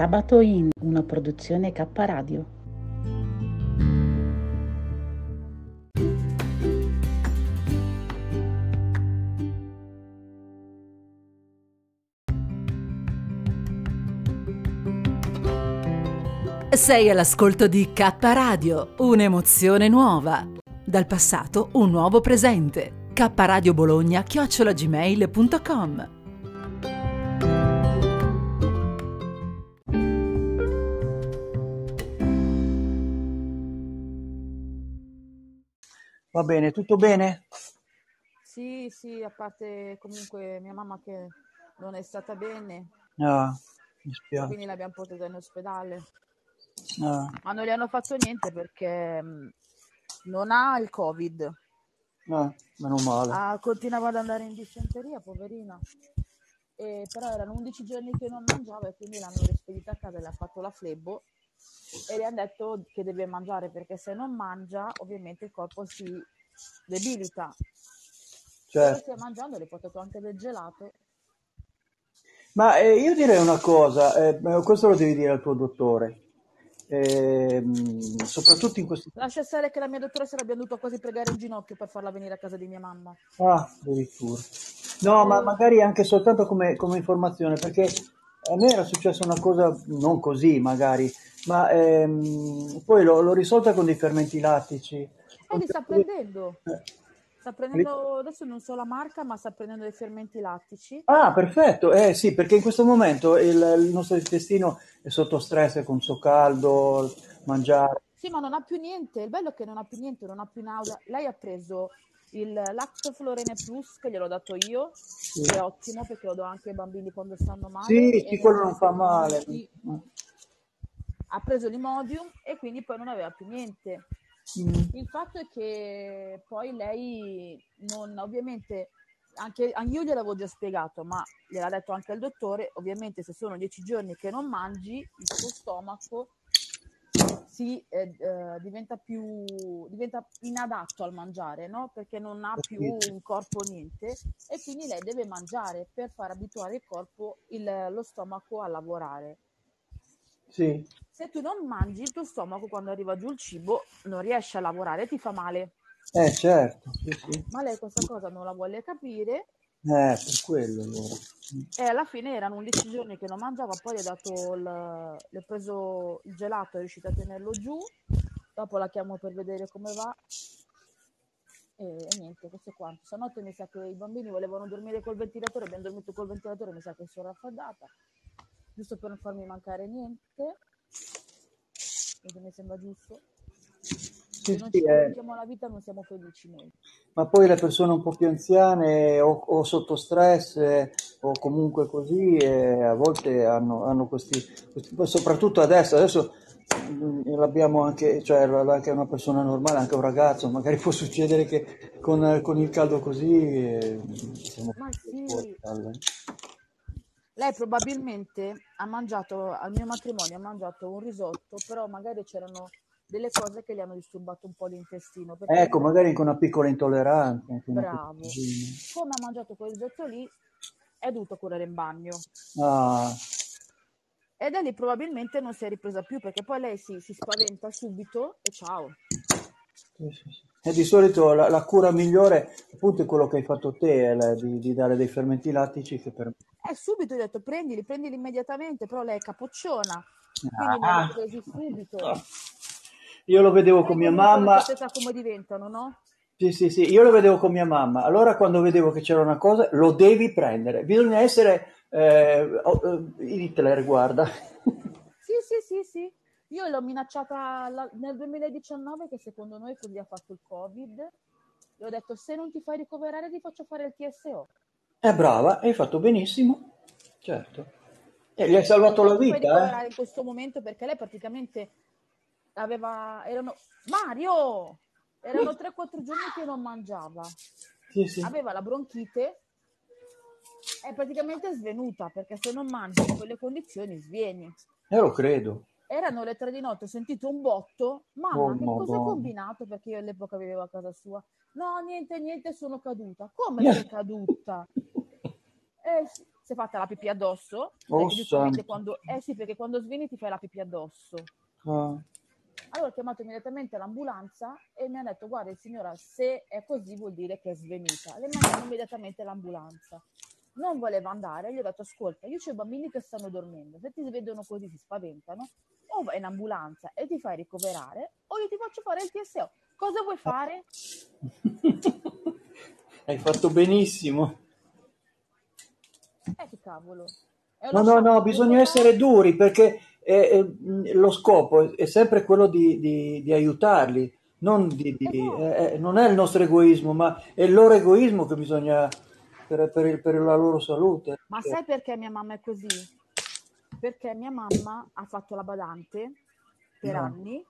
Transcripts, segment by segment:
Sabato in una produzione K Radio. Sei all'ascolto di K Radio, un'emozione nuova. Dal passato un nuovo presente. K Radio Bologna chiocciolagmail.com Va bene, tutto bene? Sì, sì, a parte comunque mia mamma che non è stata bene, Ah, mi spiace. quindi l'abbiamo portata in ospedale. Ah, Ma non gli hanno fatto niente perché mh, non ha il Covid. ah, meno male. Ah, continuava ad andare in dissenteria, poverina. E però erano 11 giorni che non mangiava e quindi l'hanno rispedita a casa, le ha fatto la flebo e le hanno detto che deve mangiare perché se non mangia ovviamente il corpo si debilita. Certo. stia mangiando, le portato anche del gelato. Ma eh, io direi una cosa, eh, questo lo devi dire al tuo dottore, Ehm, soprattutto in questo... Lascia stare che la mia dottoressa l'abbiamo dovuto quasi pregare in ginocchio per farla venire a casa di mia mamma. Ah, addirittura. No, ma Eh, magari anche soltanto come, come informazione, perché a me era successa una cosa non così magari, ma ehm, poi l'ho, l'ho risolta con dei fermenti lattici. E Con li sta prendendo. eh, Sta prendendo, adesso non so la marca, ma sta prendendo dei fermenti lattici. Ah, perfetto. Eh sì, perché in questo momento il, il nostro intestino è sotto stress con suo caldo, mangiare. Sì, ma non ha più niente. Il bello è che non ha più niente, non ha più nausea. Lei ha preso il Lactoflorene Plus, che gliel'ho dato io, Sì, è ottimo perché lo do anche ai bambini quando stanno male. sì, sì, quello non fa male. sì, ha preso l'Imodium e quindi poi non aveva più niente. Mm, Il fatto è che poi lei non, ovviamente, anche anche io gliel'avevo già spiegato, ma gliel'ha detto anche il dottore, ovviamente se sono dieci giorni che non mangi, il tuo stomaco si eh, eh, diventa più diventa inadatto al mangiare, no? Perché non ha più un corpo niente e quindi lei deve mangiare per far abituare il corpo, il- lo stomaco a lavorare. Sì, Se tu non mangi, il tuo stomaco quando arriva giù il cibo non riesce a lavorare, ti fa male. eh certo, sì, sì. Ma lei questa cosa non la vuole capire Eh, per quello allora. E alla fine erano 11 giorni che non mangiava, poi le ho dato il, le preso il gelato, è riuscita a tenerlo giù, dopo la chiamo per vedere come va e, e niente, questo è quanto. Stanotte mi sa che i bambini volevano dormire col ventilatore, abbiamo dormito col ventilatore, mi sa che sono raffreddata, giusto per non farmi mancare niente, perché mi sembra giusto. Se non ci eh. complichiamo la vita non siamo felici noi. Ma poi le persone un po' più anziane o, o sotto stress eh, o comunque così eh, a volte hanno, hanno questi, questi- soprattutto adesso, adesso mm, l'abbiamo anche, cioè anche una persona normale, anche un ragazzo, magari può succedere che con, con il caldo così eh, siamo Ma fuori sì, dalle- lei probabilmente ha mangiato, al mio matrimonio ha mangiato un risotto, però magari c'erano delle cose che gli hanno disturbato un po' l'intestino, Ecco, ha magari con una piccola intolleranza, anche bravo, come ha mangiato quel risotto lì, è dovuto correre in bagno. Ah, E da lì probabilmente non si è ripresa più, perché poi lei si, si spaventa subito e ciao. sì, sì, sì. E di solito la, la cura migliore appunto è quello che hai fatto te, eh, di, di dare dei fermenti lattici che per... E subito gli ho detto prendili, prendili immediatamente, però lei è capocciona, quindi li Ah, ha presi subito. io lo vedevo Sai con mia mamma, come diventano, no? sì, sì, sì, io lo vedevo con mia mamma. Allora quando vedevo che c'era una cosa, lo devi prendere. Bisogna essere eh, eh, Hitler, guarda. Sì, sì, sì, sì. Io l'ho minacciata nel 2019 che secondo noi così ha fatto il Covid. Le ho detto se non ti fai ricoverare ti faccio fare il TSO. È brava, hai fatto benissimo, certo. E gli hai salvato la vita, eh? in questo momento perché lei praticamente aveva... Erano... Mario! Erano 3-4 giorni che non mangiava. Sì, sì. Aveva la bronchite è praticamente svenuta perché se non mangi in quelle condizioni svieni. Eh, lo credo. Erano le tre di notte, ho sentito un botto. Mamma, Oh, che cosa hai combinato? Perché io all'epoca vivevo a casa sua. No, niente, niente, sono caduta. Come sei caduta? Eh, si è fatta la pipì addosso. Oh, quando, eh sì, perché quando sveni ti fai la pipì addosso. Ah. Allora ho chiamato immediatamente l'ambulanza e mi ha detto guarda signora se è così vuol dire che è svenuta. Le mandiamo immediatamente l'ambulanza. Non voleva andare, gli ho detto ascolta io ho i bambini che stanno dormendo, se ti vedono così si spaventano o vai in ambulanza e ti fai ricoverare o io ti faccio fare il TSO. Cosa vuoi fare? Hai fatto benissimo. Eh che cavolo. No, no, no, bisogna papà- essere duri perché eh, eh, mh, lo scopo è sempre quello di, di- di aiutarli, non, di- eh, eh, non è il nostro egoismo, ma è il loro egoismo che bisogna per, per il- per la loro salute. Ma sai perché mia mamma è così? Perché mia mamma ha fatto la badante per No. anni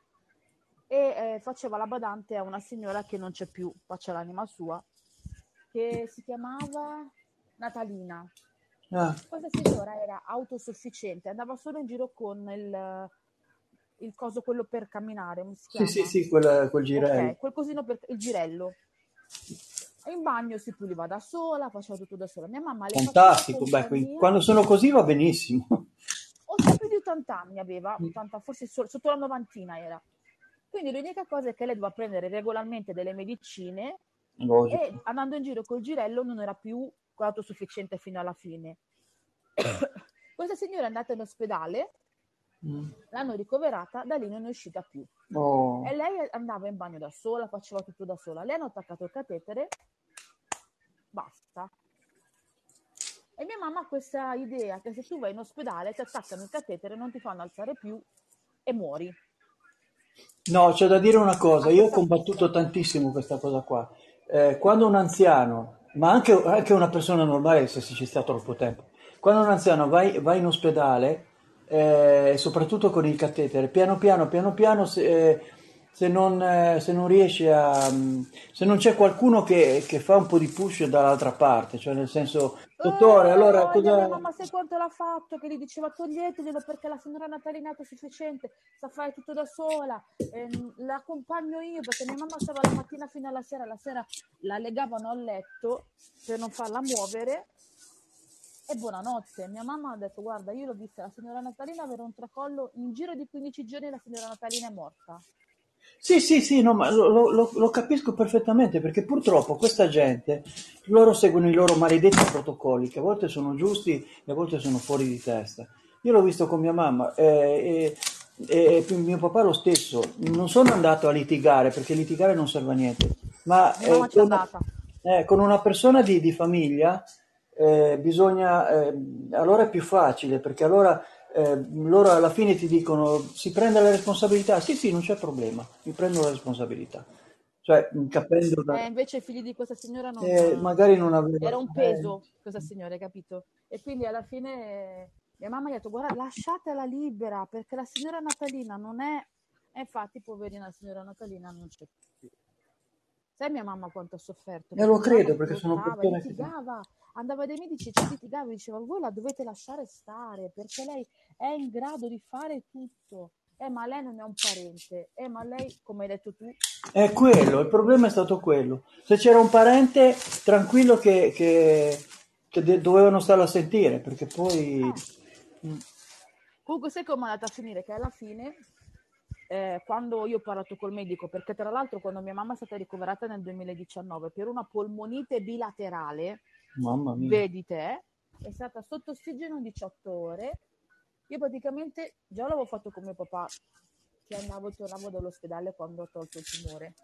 e eh, faceva la badante a una signora che non c'è più, faccia l'anima sua, che si chiamava Natalina. Ah, Questa signora era autosufficiente, andava solo in giro con il, il coso, quello per camminare, sì, sì, sì, quel, quel girello. Ok, quel cosino per il girello. E in bagno si puliva da sola, faceva tutto da sola. Mia mamma le Fantastico, beh, qui- compagnia. quando sono così va benissimo. o c'è più di 80 anni aveva, Mm. 80, forse sotto la novantina era. Quindi l'unica cosa è che lei doveva prendere regolarmente delle medicine Logico. e andando in giro col girello non era più autosufficiente fino alla fine. Questa signora è andata in ospedale, Mm. l'hanno ricoverata, da lì non è uscita più. Oh. E lei andava in bagno da sola, faceva tutto da sola. Le hanno attaccato il catetere, basta. E mia mamma ha questa idea che se tu vai in ospedale ti attaccano il catetere, non ti fanno alzare più e muori. No, c'è da dire una cosa, io ho combattuto tantissimo questa cosa qua. Eh, quando un anziano, ma anche, anche una persona normale se ci sta troppo tempo, quando un anziano va, va in ospedale, eh, soprattutto con il catetere, piano piano, piano piano, eh, se non, eh, se non riesce a... mm, se non c'è qualcuno che, che fa un po' di push dall'altra parte, cioè nel senso, dottore, Eh, allora voglia, cosa... mia mamma sai quanto l'ha fatto? Che gli diceva toglieteglielo perché la signora Natalina è autosufficiente, sa fare tutto da sola, ehm, la accompagno io perché mia mamma stava la mattina fino alla sera, la sera la legavano al letto per non farla muovere e buonanotte. Mia mamma ha detto guarda io l'ho vista la signora Natalina avere un tracollo, in giro di 15 giorni la signora Natalina è morta. Sì, sì, sì, no, ma lo, lo- lo- capisco perfettamente perché purtroppo questa gente, loro seguono i loro maledetti protocolli che a volte sono giusti e a volte sono fuori di testa. Io l'ho visto con mia mamma eh, e, e mio papà lo stesso. Non sono andato a litigare perché litigare non serve a niente, ma eh, con, eh, con una persona di, di famiglia eh, bisogna, eh, allora è più facile perché allora eh, loro alla fine ti dicono si prende la responsabilità, sì sì non c'è problema, mi prendo la responsabilità, cioè capendo da, E invece i figli di questa signora non... eh, magari non aveva... era un peso questa signora, hai capito? E quindi alla fine eh, mia mamma gli ha detto guarda lasciatela libera perché la signora Natalina non è... E infatti poverina la signora Natalina non c'è più. Sai mia mamma quanto ha sofferto? Eh, lo credo, perché sono persone che- litigava, andava dai medici, ci litigava e diceva voi la dovete lasciare stare perché lei è in grado di fare tutto. Eh ma lei non è un parente, eh ma lei, come hai detto tu, È quello, il problema è stato quello. Se c'era un parente, tranquillo che, che- che de- dovevano starlo a sentire, perché poi... Mm. Comunque, sai come è andata a finire? Che alla fine, eh, quando io ho parlato col medico, perché tra l'altro quando mia mamma è stata ricoverata nel 2019 per una polmonite bilaterale, vedi te, è stata sotto ossigeno 18 ore. Io praticamente già l'avevo fatto con mio papà, che andavo e tornavo dall'ospedale quando ho tolto il tumore.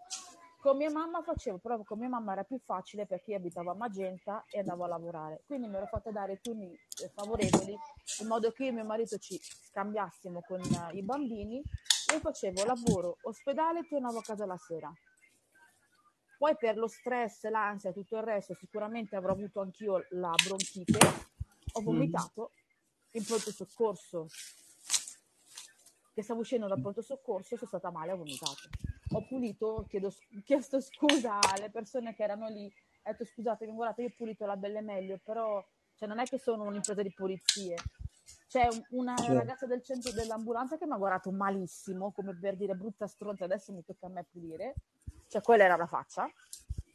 Con mia mamma facevo, però con mia mamma era più facile perché io abitavo a Magenta e andavo a lavorare. Quindi mi ero fatta dare turni eh, favorevoli in modo che io e mio marito ci scambiassimo con eh, i bambini. Io facevo lavoro, ospedale e tornavo a casa la sera. Poi per lo stress, l'ansia e tutto il resto, sicuramente avrò avuto anch'io la bronchite. Ho vomitato in pronto soccorso. Che stavo uscendo dal pronto soccorso, sono stata male, ho vomitato. Ho pulito, chiedo, chiesto scusa alle persone che erano lì. Ho detto scusatemi, guardate, io ho pulito la belle meglio, però cioè, non è che sono un'impresa di pulizie. C'è un- una Certo. ragazza del centro dell'ambulanza che mi ha guardato malissimo, come per dire brutta stronza, adesso mi tocca a me pulire. Cioè, quella era la faccia.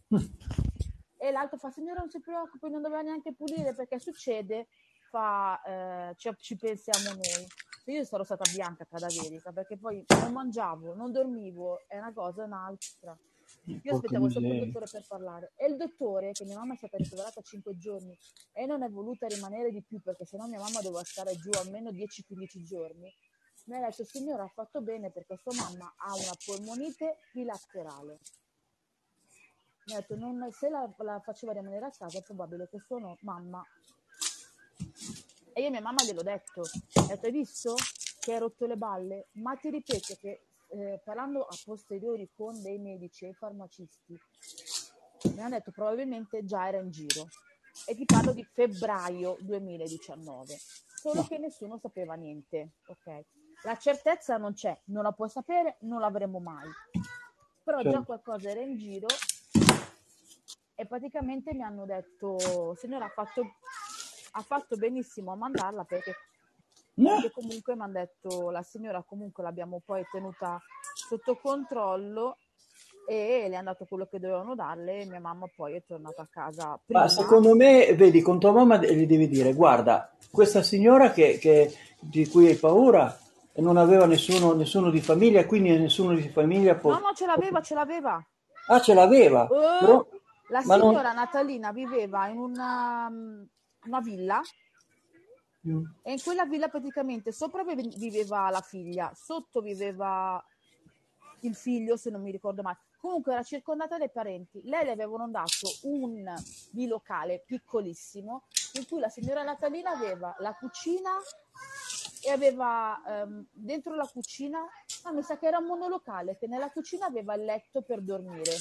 E l'altro fa, signora non si preoccupi, non doveva neanche pulire perché succede fa eh, ci, ci pensiamo noi. Se io sarò stata bianca cadaverica perché poi non mangiavo, non dormivo, è una cosa, è un'altra. Io aspettavo solo il dottore per parlare e il dottore, che mia mamma è stata ricoverata a 5 giorni e non è voluta rimanere di più perché sennò mia mamma doveva stare giù almeno 10-15 giorni, mi ha detto signora ha fatto bene perché sua mamma ha una polmonite bilaterale. Mi ha detto non, se la, la faceva rimanere a casa è probabile che sua no- mamma... E io a mia mamma gliel'ho detto, ho detto hai visto che hai rotto le balle? Ma ti ripeto che eh, parlando a posteriori con dei medici e farmacisti, mi hanno detto probabilmente già era in giro. E ti parlo di febbraio 2019, solo No. che nessuno sapeva niente, ok? La certezza non c'è, non la puoi sapere, non l'avremo mai. Però già Certo. qualcosa era in giro e praticamente mi hanno detto, signora ha fatto, ha fatto benissimo a mandarla perché No. perché comunque mi hanno detto la signora comunque l'abbiamo poi tenuta sotto controllo e le hanno dato quello che dovevano darle e mia mamma poi è tornata a casa prima. Ma secondo me, vedi, con tua mamma gli devi dire, guarda, questa signora che, che- di cui hai paura non aveva nessuno, nessuno di famiglia, quindi nessuno di famiglia può... no no ce l'aveva ce l'aveva. Ah, ce l'aveva, Eh, però... la ma non- signora Natalina viveva in una, una villa Mm. e in quella villa praticamente sopra vive- viveva la figlia sotto viveva il figlio se non mi ricordo male. Comunque era circondata dai parenti. Lei le avevano dato un bilocale piccolissimo in cui la signora Natalina aveva la cucina e aveva ehm, dentro la cucina no, mi sa che era un monolocale che nella cucina aveva il letto per dormire.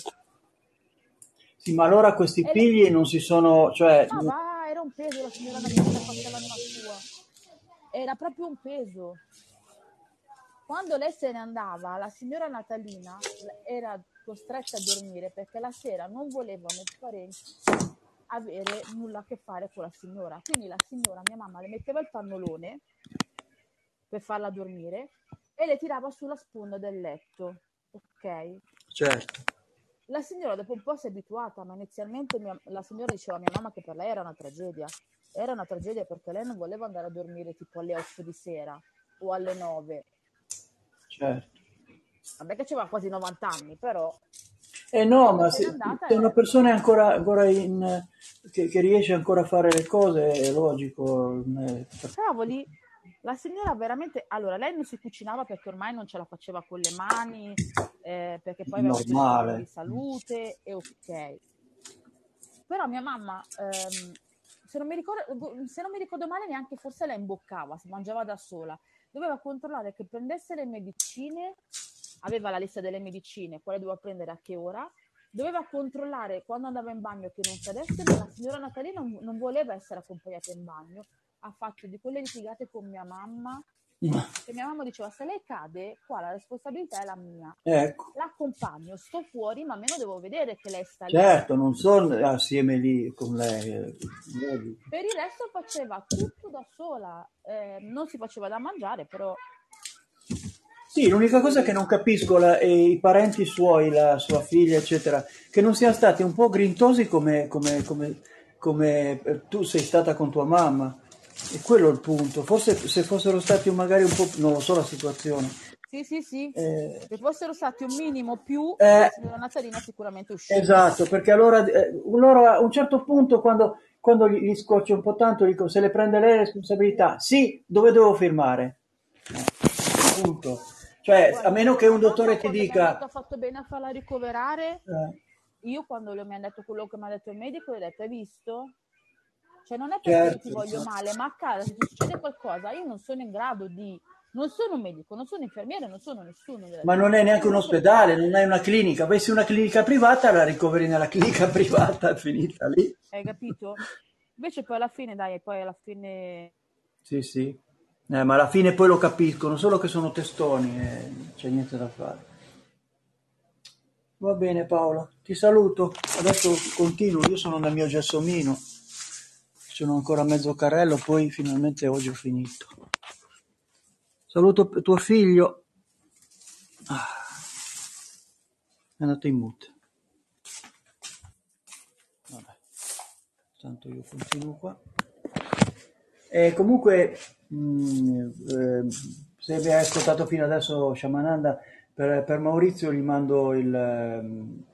Sì, ma allora questi E le- figli non si sono... cioè... Ah, va, era un peso la signora Natalina faceva l'anima sua. Era proprio un peso. Quando lei se ne andava, la signora Natalina era costretta a dormire perché la sera non volevano i parenti avere nulla a che fare con la signora. Quindi la signora, mia mamma, le metteva il pannolone per farla dormire e le tirava sulla sponda del letto. Ok? Certo. La signora dopo un po' si è abituata, ma inizialmente mia- la signora diceva a mia mamma che per lei era una tragedia. Era una tragedia perché lei non voleva andare a dormire tipo alle 8 di sera o alle 9. Certo. Vabbè che aveva quasi 90 anni, però Eh no, ma se se, una persona è ancora, ancora in, che, che riesce ancora a fare le cose, è logico. Cavoli, la signora veramente... Allora, lei non si cucinava perché ormai non ce la faceva con le mani, eh, perché poi dei problemi di salute e ok. Però mia mamma, ehm, se, non mi ricordo, se non mi ricordo male, neanche forse la imboccava, si mangiava da sola. Doveva controllare che prendesse le medicine, aveva la lista delle medicine, quale doveva prendere a che ora. Doveva controllare quando andava in bagno che non cadesse, ma la signora Natalina non, non voleva essere accompagnata in bagno. Ha fatto di quelle litigate con mia mamma, che mia mamma diceva se lei cade, qua la responsabilità è la mia. Ecco, L'accompagno, sto fuori, ma almeno devo vedere che lei sta lì. certo, non sono assieme lì con lei. eh. Per il resto faceva tutto da sola, eh, non si faceva da mangiare, però Sì, l'unica cosa che non capisco, la- e i parenti suoi, la sua figlia, eccetera, che non siano stati un po' grintosi come, come- come- come, eh, tu sei stata con tua mamma. E quello è il punto. Forse se fossero stati magari un po', non lo so la situazione. sì, sì, sì. Eh, Se fossero stati un minimo più, Eh. la Natalina sicuramente usciva. Esatto, perché allora eh, loro a un certo punto quando, quando gli, gli scoccia un po' tanto dico se le prende lei le responsabilità, sì, dove devo firmare? Eh, punto. Cioè, Guarda, a meno che un dottore ti ha dica... ha fatto bene a farla ricoverare, eh, io quando mi hanno detto quello che mi ha detto il medico, gli ho detto, hai visto? Cioè non è perché io ti certo, voglio certo. male, ma a casa se ti succede qualcosa, io non sono in grado di... Non sono un medico, non sono infermiere, non sono nessuno. ma non è neanche un ospedale, non è una clinica. Avessi una clinica privata, la ricoveri nella clinica privata, è finita lì. Hai capito? Invece poi alla fine, dai, poi alla fine... Sì, sì. Eh, ma alla fine poi lo capiscono, solo che sono testoni e non c'è niente da fare. Va bene Paola, ti saluto. Adesso continuo, io sono nel mio gelsomino. Sono ancora a mezzo carrello, poi finalmente oggi ho finito. Saluto tuo figlio. Ah, è andato in mute. Vabbè, tanto io continuo qua. E comunque, mh, eh, se vi hai ascoltato fino adesso Shamananda, per, per Maurizio gli mando il... ehm,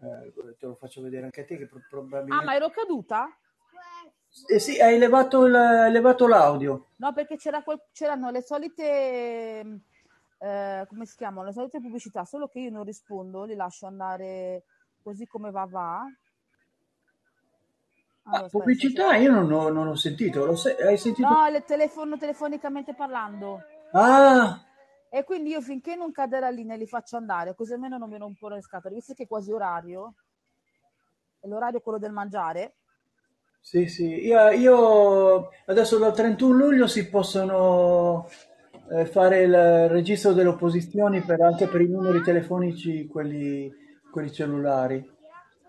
eh, te lo faccio vedere anche a te che pro- Ah, probabilmente... ma ero caduta? Eh sì, hai levato, il- hai levato l'audio. No, perché c'era quel- c'erano le solite, eh, come si chiamano, le solite pubblicità, solo che io non rispondo, li lascio andare così come va va. Ah, Allora, aspetta, pubblicità io non ho, non ho sentito, lo se- hai sentito? No, il telefono telefonicamente parlando. Ah, E quindi io finché non cade la linea li faccio andare, così almeno non mi rompo le scatole, visto che è quasi orario, è l'orario quello del mangiare. Sì, sì, io, io adesso dal 31 luglio si possono eh, fare il registro delle opposizioni per- anche per i numeri telefonici, quelli, quelli cellulari.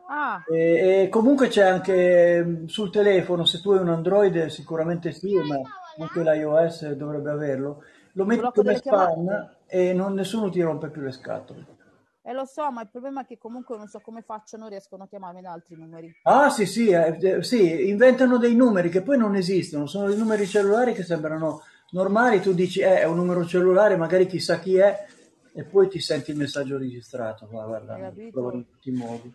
Ah, E, e comunque c'è anche mm, sul telefono, se tu hai un Android sicuramente sì, ma anche l'iOS dovrebbe averlo. Lo metti blocco come delle chiamate. spam e non- nessuno ti rompe più le scatole. E lo so, ma il problema è che comunque non so come faccio, non riescono a chiamarmi da altri numeri. Ah, sì, sì, eh, eh, sì, inventano dei numeri che poi non esistono, sono dei numeri cellulari che sembrano normali, tu dici, eh, è un numero cellulare, magari chissà chi è, e poi ti senti il messaggio registrato. Ma guarda, provano in tutti i modi.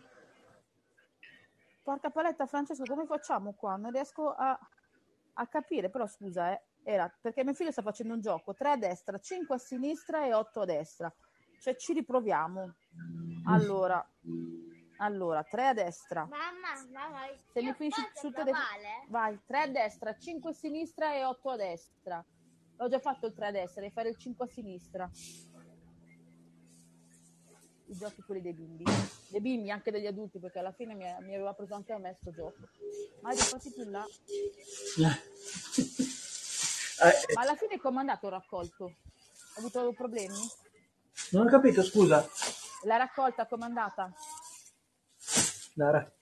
Porca paletta, Francesco, come facciamo qua? Non riesco a, a capire, però scusa, eh, era perché mio figlio sta facendo un gioco, 3 a destra, 5 a sinistra e 8 a destra. Cioè ci riproviamo. Allora, allora 3 a destra. Mamma, mamma, Se mi io finisci telefono, uguale? vai 3 a destra, 5 a sinistra e 8 a destra. L'ho già fatto il 3 a destra, devi fare il 5 a sinistra. I giochi quelli dei bimbi, dei bimbi anche degli adulti, perché alla fine mi, mi aveva preso anche a me sto gioco. Ma rifatti più in là. Eh, Ma alla fine come è andato il raccolto? Ha avuto problemi? non ho capito, scusa. La raccolta come è andata? La, ra-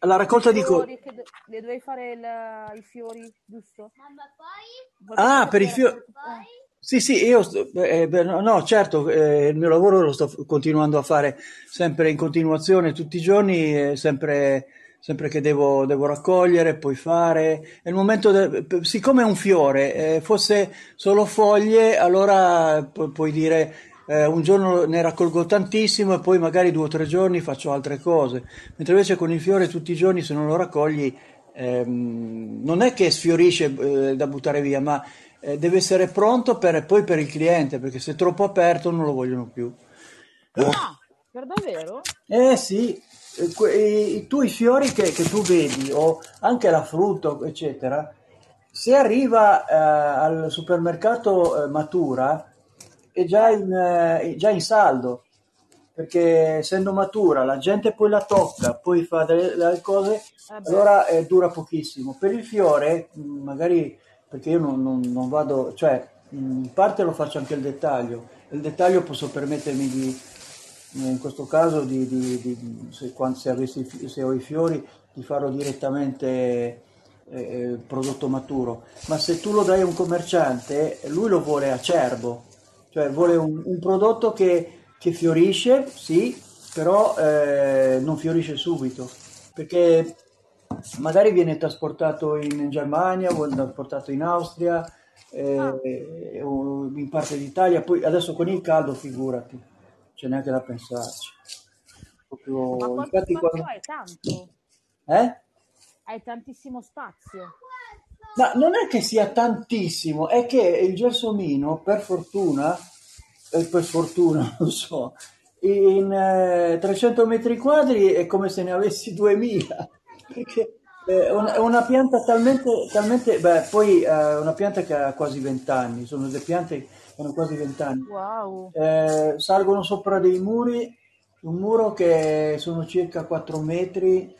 la raccolta di... co- Fiori, che do- le dovevi fare il- i fiori, giusto? Mamma, poi? Ah, per i fiori... Sì, sì, io sto- eh, beh, no, certo, eh, il mio lavoro lo sto continuando a fare sempre in continuazione tutti i giorni, eh, sempre, sempre che devo, devo raccogliere, poi fare. È il momento, de- siccome è un fiore, eh, fosse solo foglie, allora pu- puoi dire eh, un giorno ne raccolgo tantissimo e poi magari due o tre giorni faccio altre cose. Mentre invece con il fiore tutti i giorni, se non lo raccogli, ehm, non è che sfiorisce eh, da buttare via, ma eh, deve essere pronto per, poi per il cliente, perché se è troppo aperto non lo vogliono più. Ah, per davvero? Eh sì, i tuoi fiori che, che tu vedi, o anche la frutta, eccetera, se arriva eh, al supermercato eh, matura, è già in, eh, è già in saldo, perché essendo matura la gente poi la tocca, poi fa delle, delle cose, beh. allora eh, dura pochissimo. Per il fiore, mh, magari perché io non, non- non vado, cioè mh, in parte lo faccio anche il dettaglio, il dettaglio posso permettermi di, eh, in questo caso, di, di- di- se, quando- se avessi, se ho i fiori, di farlo direttamente eh, eh, prodotto maturo. Ma se tu lo dai a un commerciante, lui lo vuole acerbo, cioè vuole un, un prodotto che, che fiorisce, sì, però eh, non fiorisce subito, perché magari viene trasportato in Germania, viene trasportato in Austria, eh, o in parte d'Italia, poi adesso con il caldo figurati, c'è neanche da pensarci. Proprio, Ma quanto infatti spazio quando- hai? Tanto? eh? Hai tantissimo spazio. Ma non è che sia tantissimo, è che il gelsomino, per fortuna, e per sfortuna, non so, in eh, 300 metri quadri è come se ne avessi 2000, perché è una, una pianta talmente, talmente, beh, poi è una pianta che ha quasi 20 anni, sono delle piante che hanno quasi 20 anni. Wow. Eh, salgono sopra dei muri, un muro che sono circa 4 metri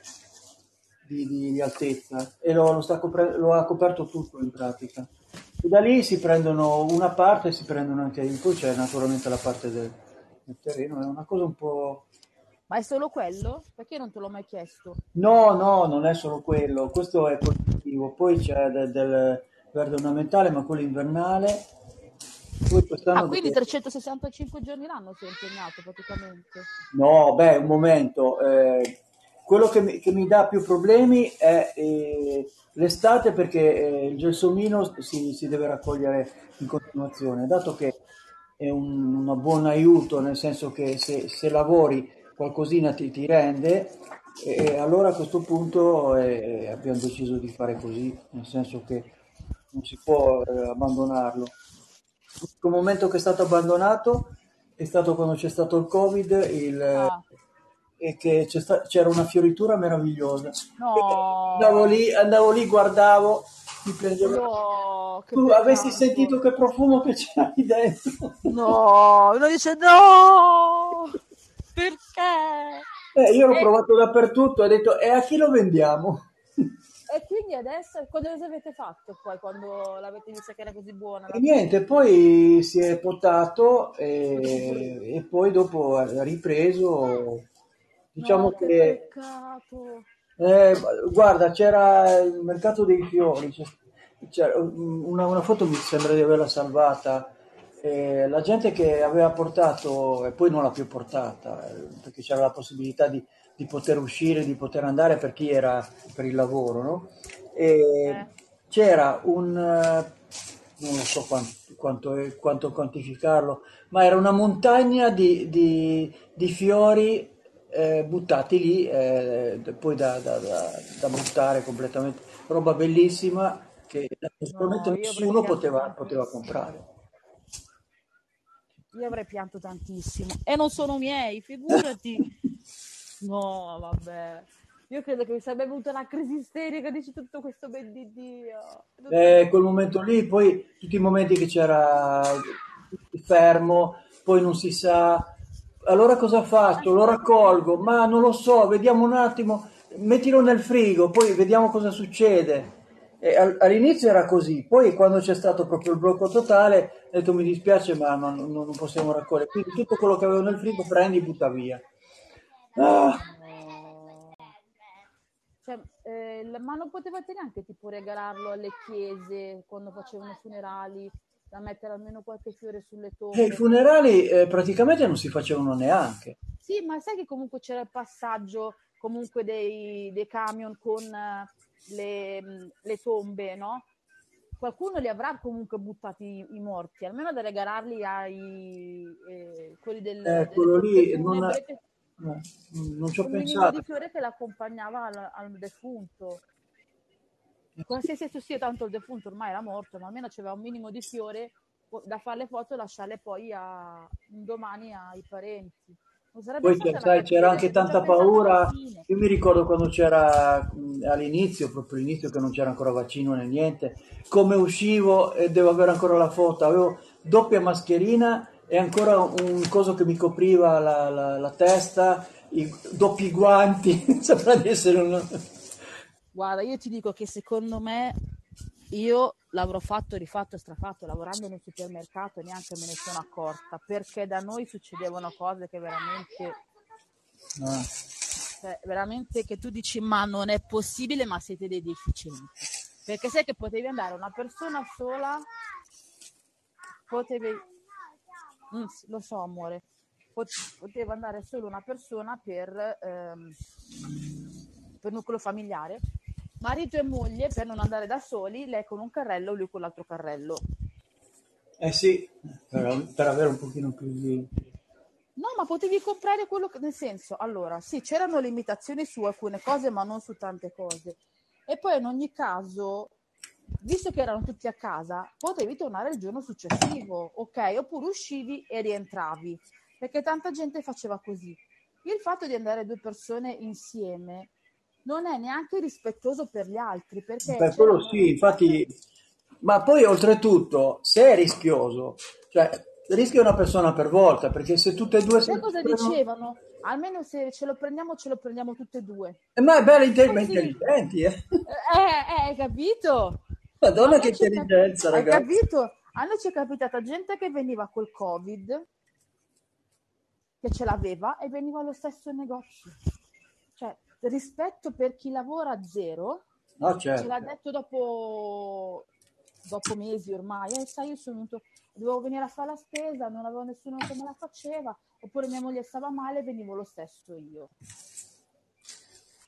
di, di- di altezza e lo, lo sta copre- lo ha coperto tutto in pratica. E da lì si prendono una parte e si prendono anche poi c'è naturalmente la parte del, del terreno, è una cosa un po'... Ma è solo quello? Perché non te l'ho mai chiesto? No, no, non è solo quello, questo è positivo, poi c'è del, del verde ornamentale, ma quello invernale. Poi Ah, quindi dove- 365 giorni l'anno sei impegnato praticamente. No, beh, un momento. eh, quello che mi, che mi dà più problemi è eh, l'estate perché eh, il gelsomino si, si deve raccogliere in continuazione, dato che è un, un buon aiuto, nel senso che se, se lavori qualcosina ti, ti rende, e allora a questo punto eh, abbiamo deciso di fare così, nel senso che non si può eh, abbandonarlo. L'unico momento che è stato abbandonato è stato quando c'è stato il Covid il, Ah, e che sta- c'era una fioritura meravigliosa. no, Andavo lì, andavo lì, guardavo, mi prendevo. no, Tu avessi peccato. sentito che profumo che c'era lì dentro. No, uno dice no, perché? Eh, io l'ho E, provato dappertutto, ho detto, e a chi lo vendiamo? e quindi adesso cosa avete fatto poi quando l'avete vista che era così buona E niente, poi si è potato e, e poi dopo ha ripreso. Diciamo No, che eh, guarda, c'era il mercato dei fiori, c'era una, una foto mi sembra di averla salvata. eh, la gente che aveva portato e poi non l'ha più portata eh, perché c'era la possibilità di, di poter uscire, di poter andare per chi era per il lavoro, no? E Eh, c'era un, eh, non lo so quanto, quanto, quanto quantificarlo, ma era una montagna di, di- di fiori eh, buttati lì, eh, poi da, da- da- da buttare completamente. Roba bellissima che naturalmente no, nessuno poteva, poteva comprare. Io avrei pianto tantissimo. E non sono miei, figurati. No, vabbè. Io credo che mi sarebbe venuta una crisi isterica dici tutto questo ben di Dio. Eh, quel momento lì, poi tutti i momenti che c'era fermo, poi non si sa, allora cosa faccio? Lo raccolgo, ma non lo so, vediamo un attimo, mettilo nel frigo, poi vediamo cosa succede. Al- all'inizio era così, poi quando c'è stato proprio il blocco totale, ho detto mi dispiace, ma non, non- possiamo raccogliere. Quindi tutto quello che avevo nel frigo prendi e butta via. Ah. Cioè, eh, ma non potevate neanche tipo regalarlo alle chiese quando facevano i funerali, da mettere almeno qualche fiore sulle e i tombe? funerali eh, praticamente non si facevano neanche. Sì, ma sai che comunque c'era il passaggio comunque dei, dei camion con eh, le, mh, le tombe, no? Qualcuno li avrà comunque buttati i, i morti, almeno da regalarli ai eh, quelli del, Eh, quello lì non, funebre, che- no, non ci ho un pensato. di fiore che l'accompagnava al, al defunto. Qualsiasi esso sia, tanto il defunto ormai era morto, ma almeno c'era un minimo di fiore da fare le foto e lasciarle poi a, domani ai parenti. Poi sai, c'era anche tanta paura. Io mi ricordo quando c'era all'inizio, proprio all'inizio, che non c'era ancora vaccino né niente, come uscivo e devo avere ancora la foto. Avevo doppia mascherina e ancora un coso che mi copriva la, la- la testa, i doppi guanti. Sembra di essere un. Guarda, io ti dico che secondo me io l'avrò fatto, rifatto strafatto lavorando in un supermercato e neanche me ne sono accorta perché da noi succedevano cose che veramente, Ah. cioè, veramente che tu dici ma non è possibile, ma siete dei deficienti. Perché sai che potevi andare una persona sola, potevi, Mm, lo so amore, Pot- poteva andare solo una persona per, ehm, per nucleo familiare, marito e moglie per non andare da soli, lei con un carrello, lui con l'altro carrello. Eh sì, per, per avere un pochino più di. No, ma potevi comprare quello che, nel senso, allora, sì, c'erano limitazioni su alcune cose, ma non su tante cose. E poi in ogni caso, visto che erano tutti a casa, potevi tornare il giorno successivo, ok? Oppure uscivi e rientravi, perché tanta gente faceva così. Il fatto di andare due persone insieme non è neanche rispettoso per gli altri, perché Per quello sì, infatti, ma poi oltretutto, se è rischioso, cioè rischia una persona per volta, perché se tutte e due sai cosa prendono- dicevano? Almeno se ce lo prendiamo, ce lo prendiamo tutte e due. Eh, ma è bella inte- ma Così. intelligenti, eh. Eh, eh, hai capito? Madonna A che è cap- intelligenza, Hai ragazzi. capito? A noi ci è capitata gente che veniva col Covid, che ce l'aveva e veniva allo stesso negozio. Rispetto per chi lavora a zero, No, ce l'ha certo. detto dopo, dopo mesi ormai, eh, sai, io sono venuto, dovevo venire a fare la spesa, non avevo nessuno che me la faceva, oppure mia moglie stava male, venivo lo stesso io.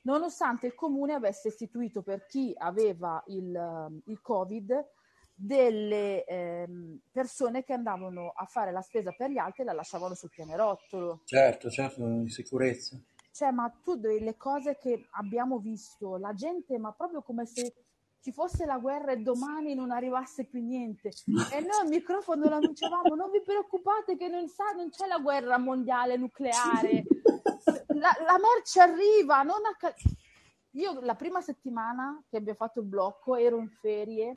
nonostante il comune avesse istituito per chi aveva il, il Covid delle ehm, persone che andavano a fare la spesa per gli altri e la lasciavano sul pianerottolo. Certo, certo, in sicurezza. Cioè, ma tu le cose che abbiamo visto, la gente, ma proprio come se ci fosse la guerra e domani non arrivasse più niente. E noi al microfono lo non vi preoccupate che non, sa, non c'è la guerra mondiale nucleare, la, la merce arriva, non acc- Io la prima settimana che abbiamo fatto il blocco ero in ferie,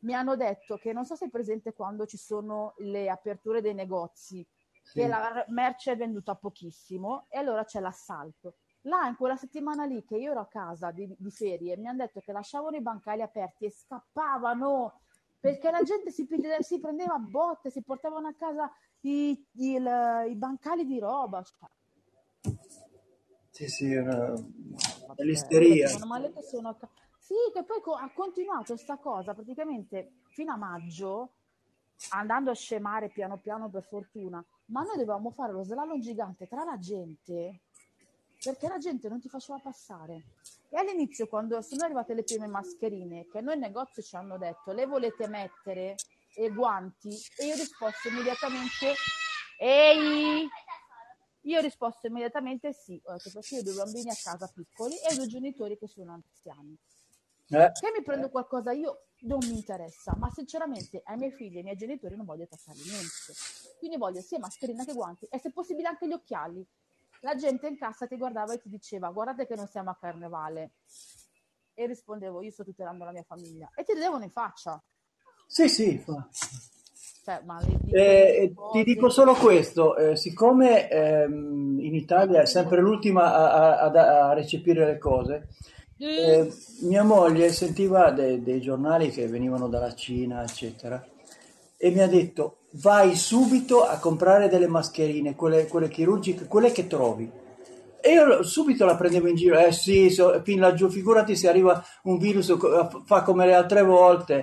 mi hanno detto che non so se è presente quando ci sono le aperture dei negozi, Sì. che la merce è venduta pochissimo e allora c'è l'assalto. Là, in quella settimana lì che io ero a casa di, di ferie, mi hanno detto che lasciavano i bancali aperti e scappavano perché la gente si, prendeva- si prendeva a botte, si portavano a casa i, il- i bancali di roba. Cioè, Sì, sì, una... vabbè, l'isteria. sono Sì, che poi co- ha continuato sta cosa praticamente fino a maggio, andando a scemare piano piano per fortuna, ma noi dovevamo fare lo slalom gigante tra la gente perché la gente non ti faceva passare. E all'inizio, quando sono arrivate le prime mascherine, che noi in negozio ci hanno detto le volete mettere e guanti, e io ho risposto immediatamente, ehi! Io ho risposto immediatamente sì, ho detto perché io ho due bambini a casa piccoli e due genitori che sono anziani. Eh, Che mi prendo qualcosa io non mi interessa, ma sinceramente ai miei figli e ai miei genitori non voglio toccare niente. Quindi voglio sia mascherina che guanti e se possibile anche gli occhiali. La gente in cassa ti guardava e ti diceva guardate che non siamo a carnevale. E rispondevo io sto tutelando la mia famiglia. E ti ridevano in faccia. Sì, sì, fa. Cioè, dico Eh, delle ti dico solo questo, eh, siccome ehm, in Italia è sempre l'ultima a- a- a recepire le cose, eh, mia moglie sentiva de- dei giornali che venivano dalla Cina, eccetera, e mi ha detto vai subito a comprare delle mascherine, quelle, quelle chirurgiche, quelle che trovi. E io subito la prendevo in giro, eh sì, so- fin laggiù, figurati se arriva un virus, co- fa come le altre volte.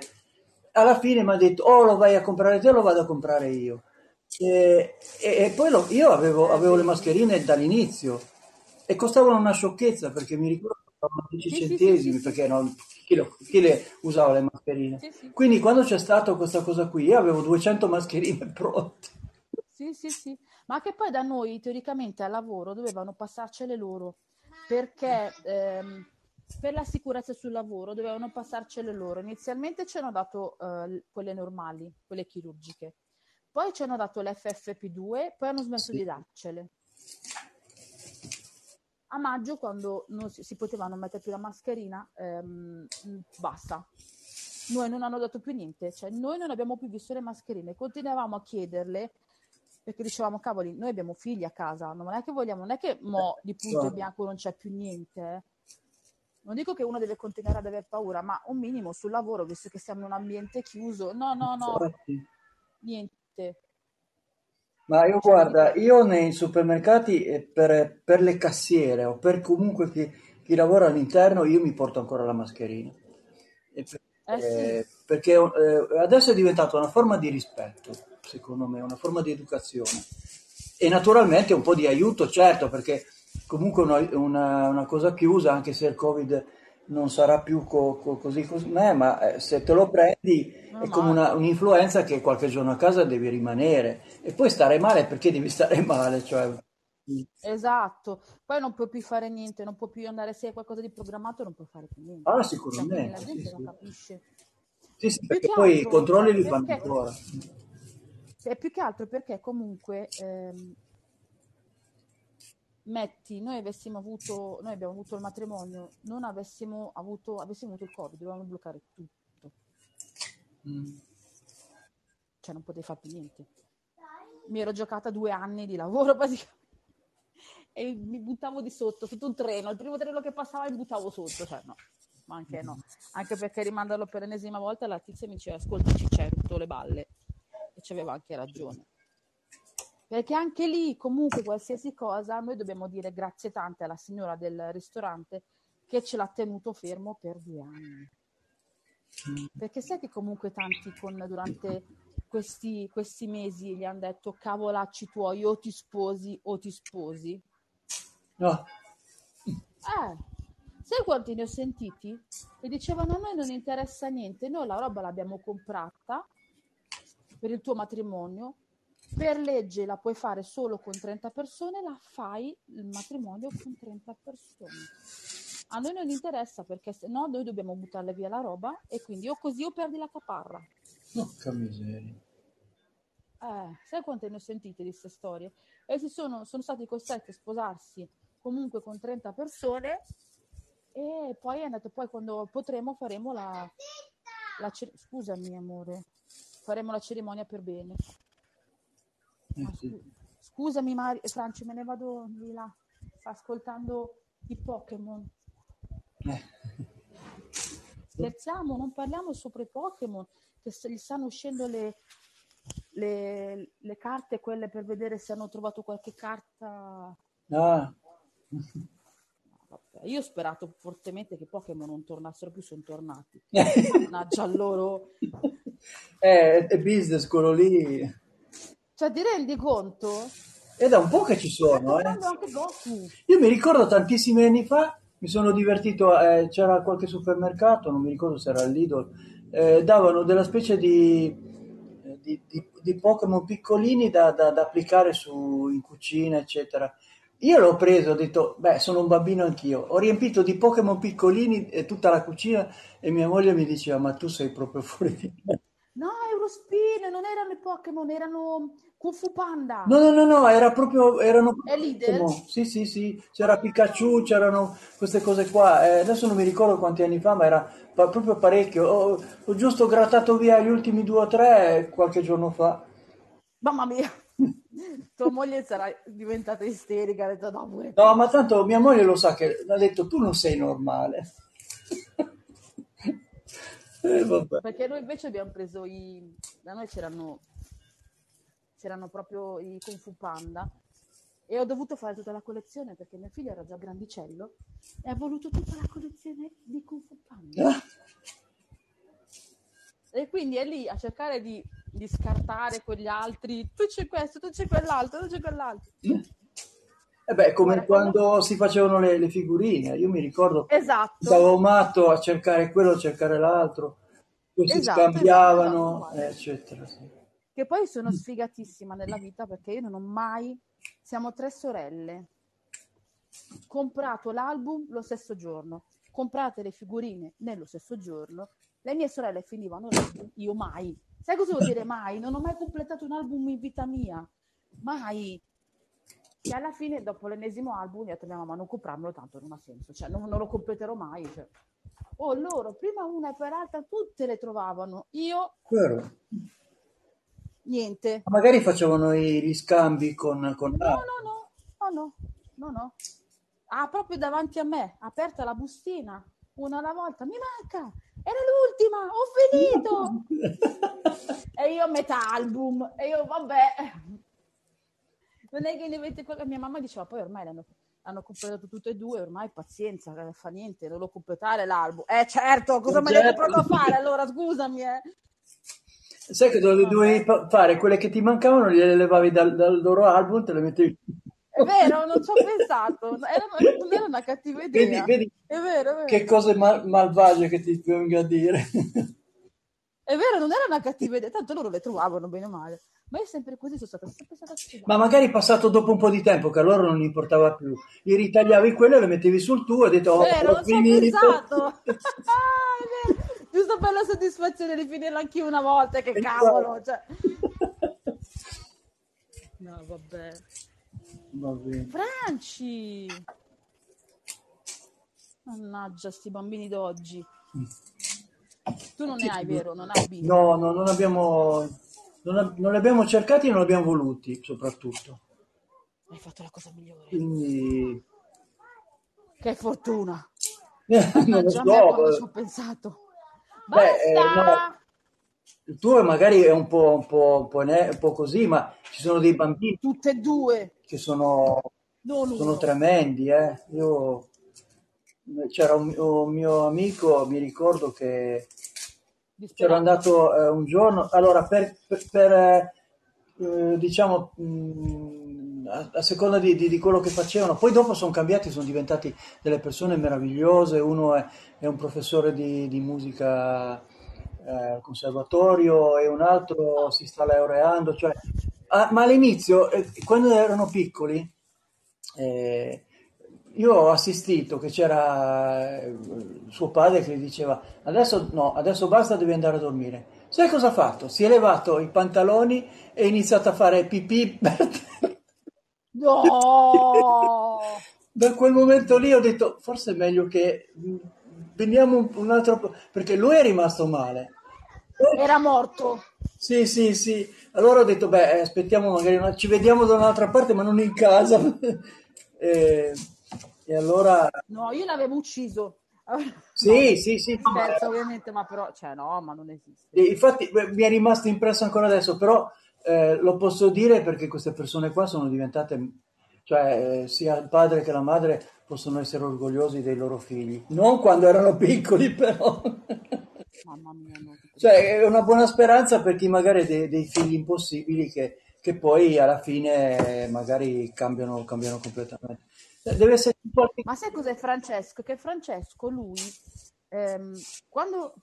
Alla fine mi ha detto, o lo vai a comprare te o lo vado a comprare io. E, e- e poi lo- io avevo, avevo le mascherine dall'inizio e costavano una sciocchezza perché mi ricordo 10 Sì, centesimi sì, sì. perché non- chi, lo- chi le usava le mascherine. Quindi quando c'è stata questa cosa qui, io avevo 200 mascherine pronte. Sì, sì, sì, ma che poi da noi teoricamente al lavoro dovevano passarcele loro perché ehm, per la sicurezza sul lavoro dovevano passarcele loro. Inizialmente ci hanno dato eh, quelle normali, quelle chirurgiche, poi ci hanno dato l'FFP2, poi hanno smesso di darcele. A maggio, quando non si, si potevano mettere più la mascherina, ehm, basta. Noi non hanno dato più niente, cioè noi non abbiamo più visto le mascherine, continuavamo a chiederle perché dicevamo, cavoli, noi abbiamo figli a casa, non è che vogliamo, non è che mo di punto in Guarda. bianco non c'è più niente. eh. Non dico che uno deve continuare ad aver paura, ma un minimo sul lavoro, visto che siamo in un ambiente chiuso, no, no, no, Infatti. niente. Ma io guarda, io nei supermercati eh, per, per le cassiere o per comunque chi, chi lavora all'interno, io mi porto ancora la mascherina. E per- eh sì, eh, perché eh, adesso è diventata una forma di rispetto, secondo me, una forma di educazione. E naturalmente un po' di aiuto, certo, perché comunque una, una- una cosa chiusa, anche se il Covid non sarà più co- co- così com'è, ma eh, se te lo prendi meno è come una- un'influenza che qualche giorno a casa devi rimanere e poi stare male perché devi stare male, cioè, Esatto, poi non puoi più fare niente, non puoi più andare se hai qualcosa di programmato, non puoi fare più niente. ah, Cioè, sicuramente, la sì, gente non sì. capisce. Sì, sì, Più perché poi i altro controlli li fanno ancora. e più che altro perché comunque ehm, metti, noi avessimo avuto, noi abbiamo avuto il matrimonio, non avessimo avuto, avessimo avuto il Covid, dovevamo bloccare tutto, Mm. cioè non potevi fare più niente. Mi ero giocata due anni di lavoro praticamente e mi buttavo di sotto, sotto un treno, il primo treno che passava mi buttavo sotto, cioè no, ma anche no, anche perché rimandarlo per l'ennesima volta la tizia mi diceva ascolta ci c'è rotto le balle e ci aveva anche ragione. Perché anche lì, comunque, qualsiasi cosa, noi dobbiamo dire grazie tante alla signora del ristorante che ce l'ha tenuto fermo per due anni. Perché sai che comunque tanti con, durante questi, questi mesi gli hanno detto cavolacci tuoi o ti sposi o ti sposi? No, Eh, Sai quanti ne ho sentiti? E dicevano a noi non interessa niente, noi la roba l'abbiamo comprata per il tuo matrimonio, per legge la puoi fare solo con 30 persone, la fai il matrimonio con 30 persone. A noi non interessa perché se no noi dobbiamo buttarle via la roba e quindi o così o perdi la caparra. Porca miseria. Eh, sai quante ne ho sentite di queste storie? E si sono, sono stati costretti a sposarsi comunque con 30 persone e poi è andato, poi quando potremo faremo la, la scusami amore, faremo la cerimonia per bene. Eh, Ah, scu- scusami Mari- Franci, me ne vado di là, sta ascoltando i Pokémon. Eh. Scherziamo, non parliamo sopra i Pokémon, che se gli stanno uscendo le, le, le carte, quelle per vedere se hanno trovato qualche carta. Ah, Vabbè, io ho sperato fortemente che i Pokémon non tornassero più, sono tornati. eh, Mannaggia loro. è, è business quello lì. Cioè, ti rendi conto? È da un po' che ci sono, eh. anche Goku. Io mi ricordo tantissimi anni fa, mi sono divertito, eh, c'era qualche supermercato, non mi ricordo se era il Lidl, eh, davano della specie di, di, di- di Pokémon piccolini da, da- da applicare su, in cucina, eccetera. Io l'ho preso, ho detto, beh, sono un bambino anch'io. Ho riempito di Pokémon piccolini e tutta la cucina e mia moglie mi diceva, ma tu sei proprio fuori di me. No, Eurospin, non erano i Pokémon, erano Kung Fu Panda. No, no, no, no, era proprio, erano È? Pokémon. Sì, sì, sì, c'era Pikachu, c'erano queste cose qua. Eh, adesso non mi ricordo quanti anni fa, ma era pa- proprio parecchio. Ho, ho giusto grattato via gli ultimi due o tre qualche giorno fa. Mamma mia, tua moglie sarà diventata isterica, ha detto no, pure No, ma tanto mia moglie lo sa che ha detto tu non sei normale. Eh. Perché noi invece abbiamo preso i... Da noi c'erano, c'erano proprio i Kung Fu Panda e ho dovuto fare tutta la collezione perché mio figlio era già grandicello e ha voluto tutta la collezione di Kung Fu Panda. Ah, E quindi è lì a cercare di, di scartare quegli altri. Tu c'è questo, tu c'è quell'altro, tu c'è quell'altro. Eh beh, come Guarda, quando- quando si facevano le, le figurine. Io mi ricordo Esatto. Stavo matto a cercare quello, a cercare l'altro, poi si Esatto, scambiavano, esatto, eh, esatto. eccetera. sì. Che poi sono sfigatissima nella vita perché io non ho mai. Siamo tre sorelle. Comprato l'album lo stesso giorno, comprate le figurine nello stesso giorno. Le mie sorelle finivano l'album, io mai. Sai cosa vuol dire mai? Non ho mai completato un album in vita mia. Mai. E alla fine, dopo l'ennesimo album, ha detto mia mamma non comprarmelo, tanto non ha senso, cioè non, non lo completerò mai. Cioè. Oh, loro, prima una e poi l'altra, tutte le trovavano. Io, Vero. niente. Ma Magari facevano i riscambi con, con No, no, no, no, no, no, no. Ah, proprio davanti a me, aperta la bustina, una alla volta. Mi manca, era l'ultima, ho finito. E io a metà album, e io vabbè. Non è che ne avete quello. Mia mamma diceva, poi ormai l'hanno, hanno completato tutte e due, ormai pazienza, eh, fa niente, devo completare l'album. Eh certo, cosa me ne Certo. proprio a fare allora, scusami, eh. Sai che dovevi, Vabbè. dovevi fare quelle che ti mancavano, le levavi dal, dal loro album, te le mettevi. È vero, non ci ho pensato, era, non era una cattiva Vedi, idea. vedi È vero, è vero. che cose mal- malvagie che ti vengo a dire. È vero, non era una cattiva idea, tanto loro le trovavano bene o male. Ma io sempre così sono stata sempre stata sfidata. Ma magari passato dopo un po' di tempo, che a loro non importava più, gli ritagliavi quelle, le mettevi sul tuo e hai detto, oh, Vero, ho finito. Ah, è. Giusto per la soddisfazione di finirla anch'io una volta, che Esatto. cavolo. Cioè. No, vabbè. Va bene. Franci! Mannaggia, sti bambini d'oggi. Tu non ne hai, vero? Non hai bimbi? No, no, non abbiamo, non, ab- non li abbiamo cercati e non li abbiamo voluti, soprattutto. Hai fatto la cosa migliore. Quindi, Che fortuna. non lo so. quando ci ho pensato. Beh, eh, Basta! no. Il tuo magari è un po', un po', un po', ne- un po' così, ma ci sono dei bambini Tutte e due, che sono, non sono uno. tremendi, eh. Io, c'era un, un mio amico, mi ricordo che Disperato. andato eh, un giorno, allora per, per- per, eh, eh, diciamo mh, a, a seconda di, di- di quello che facevano. Poi dopo sono cambiati, sono diventati delle persone meravigliose. Uno è, è un professore di, di musica eh, al conservatorio e un altro si sta laureando. Cioè, ah, ma all'inizio, eh, quando erano piccoli, eh, io ho assistito che c'era eh, suo padre che gli diceva adesso no, adesso basta, devi andare a dormire. Sai cosa ha fatto? Si è levato i pantaloni e ha iniziato a fare pipì. No! Da quel momento lì ho detto forse è meglio che mh, veniamo un, un altro po', perché lui è rimasto male. Era morto. Sì, sì, sì. Allora ho detto, beh, aspettiamo magari, una- ci vediamo da un'altra parte, ma non in casa. E, e allora, No, io l'avevo ucciso. No, sì, sì, sì. no, ma- scherzo ovviamente, ma però, cioè no, ma non esiste. E Infatti beh, mi è rimasto impresso ancora adesso, però eh, lo posso dire perché queste persone qua sono diventate, cioè eh, sia il padre che la madre possono essere orgogliosi dei loro figli. Non quando erano piccoli, però. Mamma mia, no. Cioè è una buona speranza per chi magari ha dei, dei figli impossibili che, che poi alla fine magari cambiano, cambiano completamente. Deve essere qualche... Ma sai cos'è Francesco? Che Francesco, lui, ehm, quando,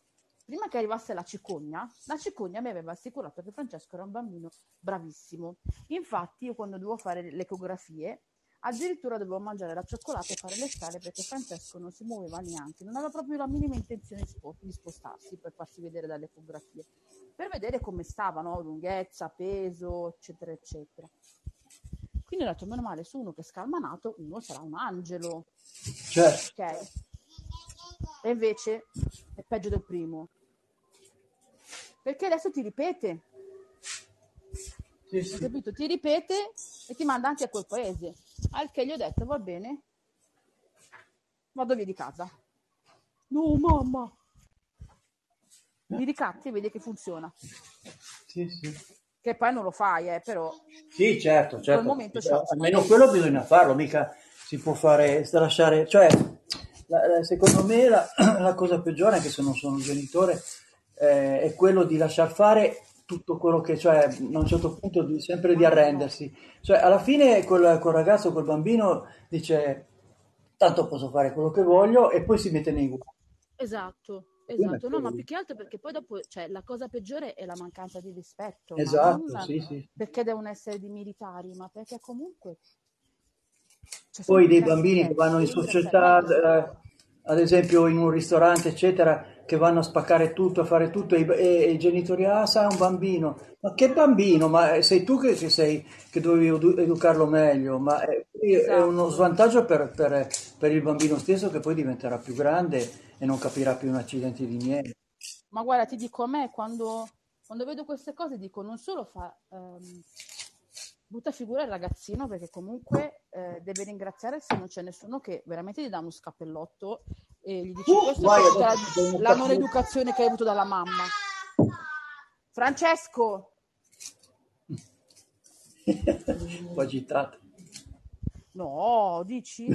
prima che arrivasse la cicogna, la cicogna mi aveva assicurato che Francesco era un bambino bravissimo. Infatti, io quando dovevo fare le ecografie, addirittura dovevo mangiare la cioccolata e fare le scale perché Francesco non si muoveva neanche, non aveva proprio la minima intenzione di spostarsi per farsi vedere dalle ecografie, per vedere come stava, no? lunghezza, peso, eccetera, eccetera. Quindi ho detto, meno male, su uno che è scalmanato, uno sarà un angelo. Certo. Ok. E invece è peggio del primo. Perché adesso ti ripete, Sì, sì. capito? Ti ripete e ti manda anche a quel paese. Al che gli ho detto, va bene, vado via di casa. No, mamma. Mi ricatti e vedi che funziona. Sì, sì. Che poi non lo fai, eh, però Sì, certo, certo. momento Bisogna- c'ho- almeno quello bisogna farlo, mica si può fare, lasciare, cioè, la- la- secondo me la, la cosa peggiore, anche se non sono un genitore, eh, è quello di lasciar fare tutto quello che, cioè, a un certo punto di- sempre di arrendersi. Cioè, alla fine quel, quel ragazzo, quel bambino dice, tanto posso fare quello che voglio e poi si mette nei guai. Esatto, esatto. No, ma più che altro perché poi dopo, cioè, la cosa peggiore è la mancanza di rispetto, Esatto, non sì, sì. perché devono essere di militari, ma perché comunque c'è Poi dei bambini che vanno in società, eh, ad esempio in un ristorante, eccetera, che vanno a spaccare tutto, a fare tutto, e, i e i genitori, ah, sai, un bambino. Ma che bambino? Ma sei tu che, che sei, che dovevi edu- educarlo meglio, ma è, è uno Esatto. svantaggio per, per- per il bambino stesso che poi diventerà più grande e non capirà più un accidente di niente. Ma guarda, ti dico a me quando, quando vedo queste cose dico non solo fa ehm, brutta figura il ragazzino perché comunque eh, deve ringraziare se non c'è nessuno che veramente gli dà uno scappellotto e gli dice Uh, questo guai, è tutta adesso la, la non educazione che hai avuto dalla mamma. Francesco, Un po' agitato. no, dici?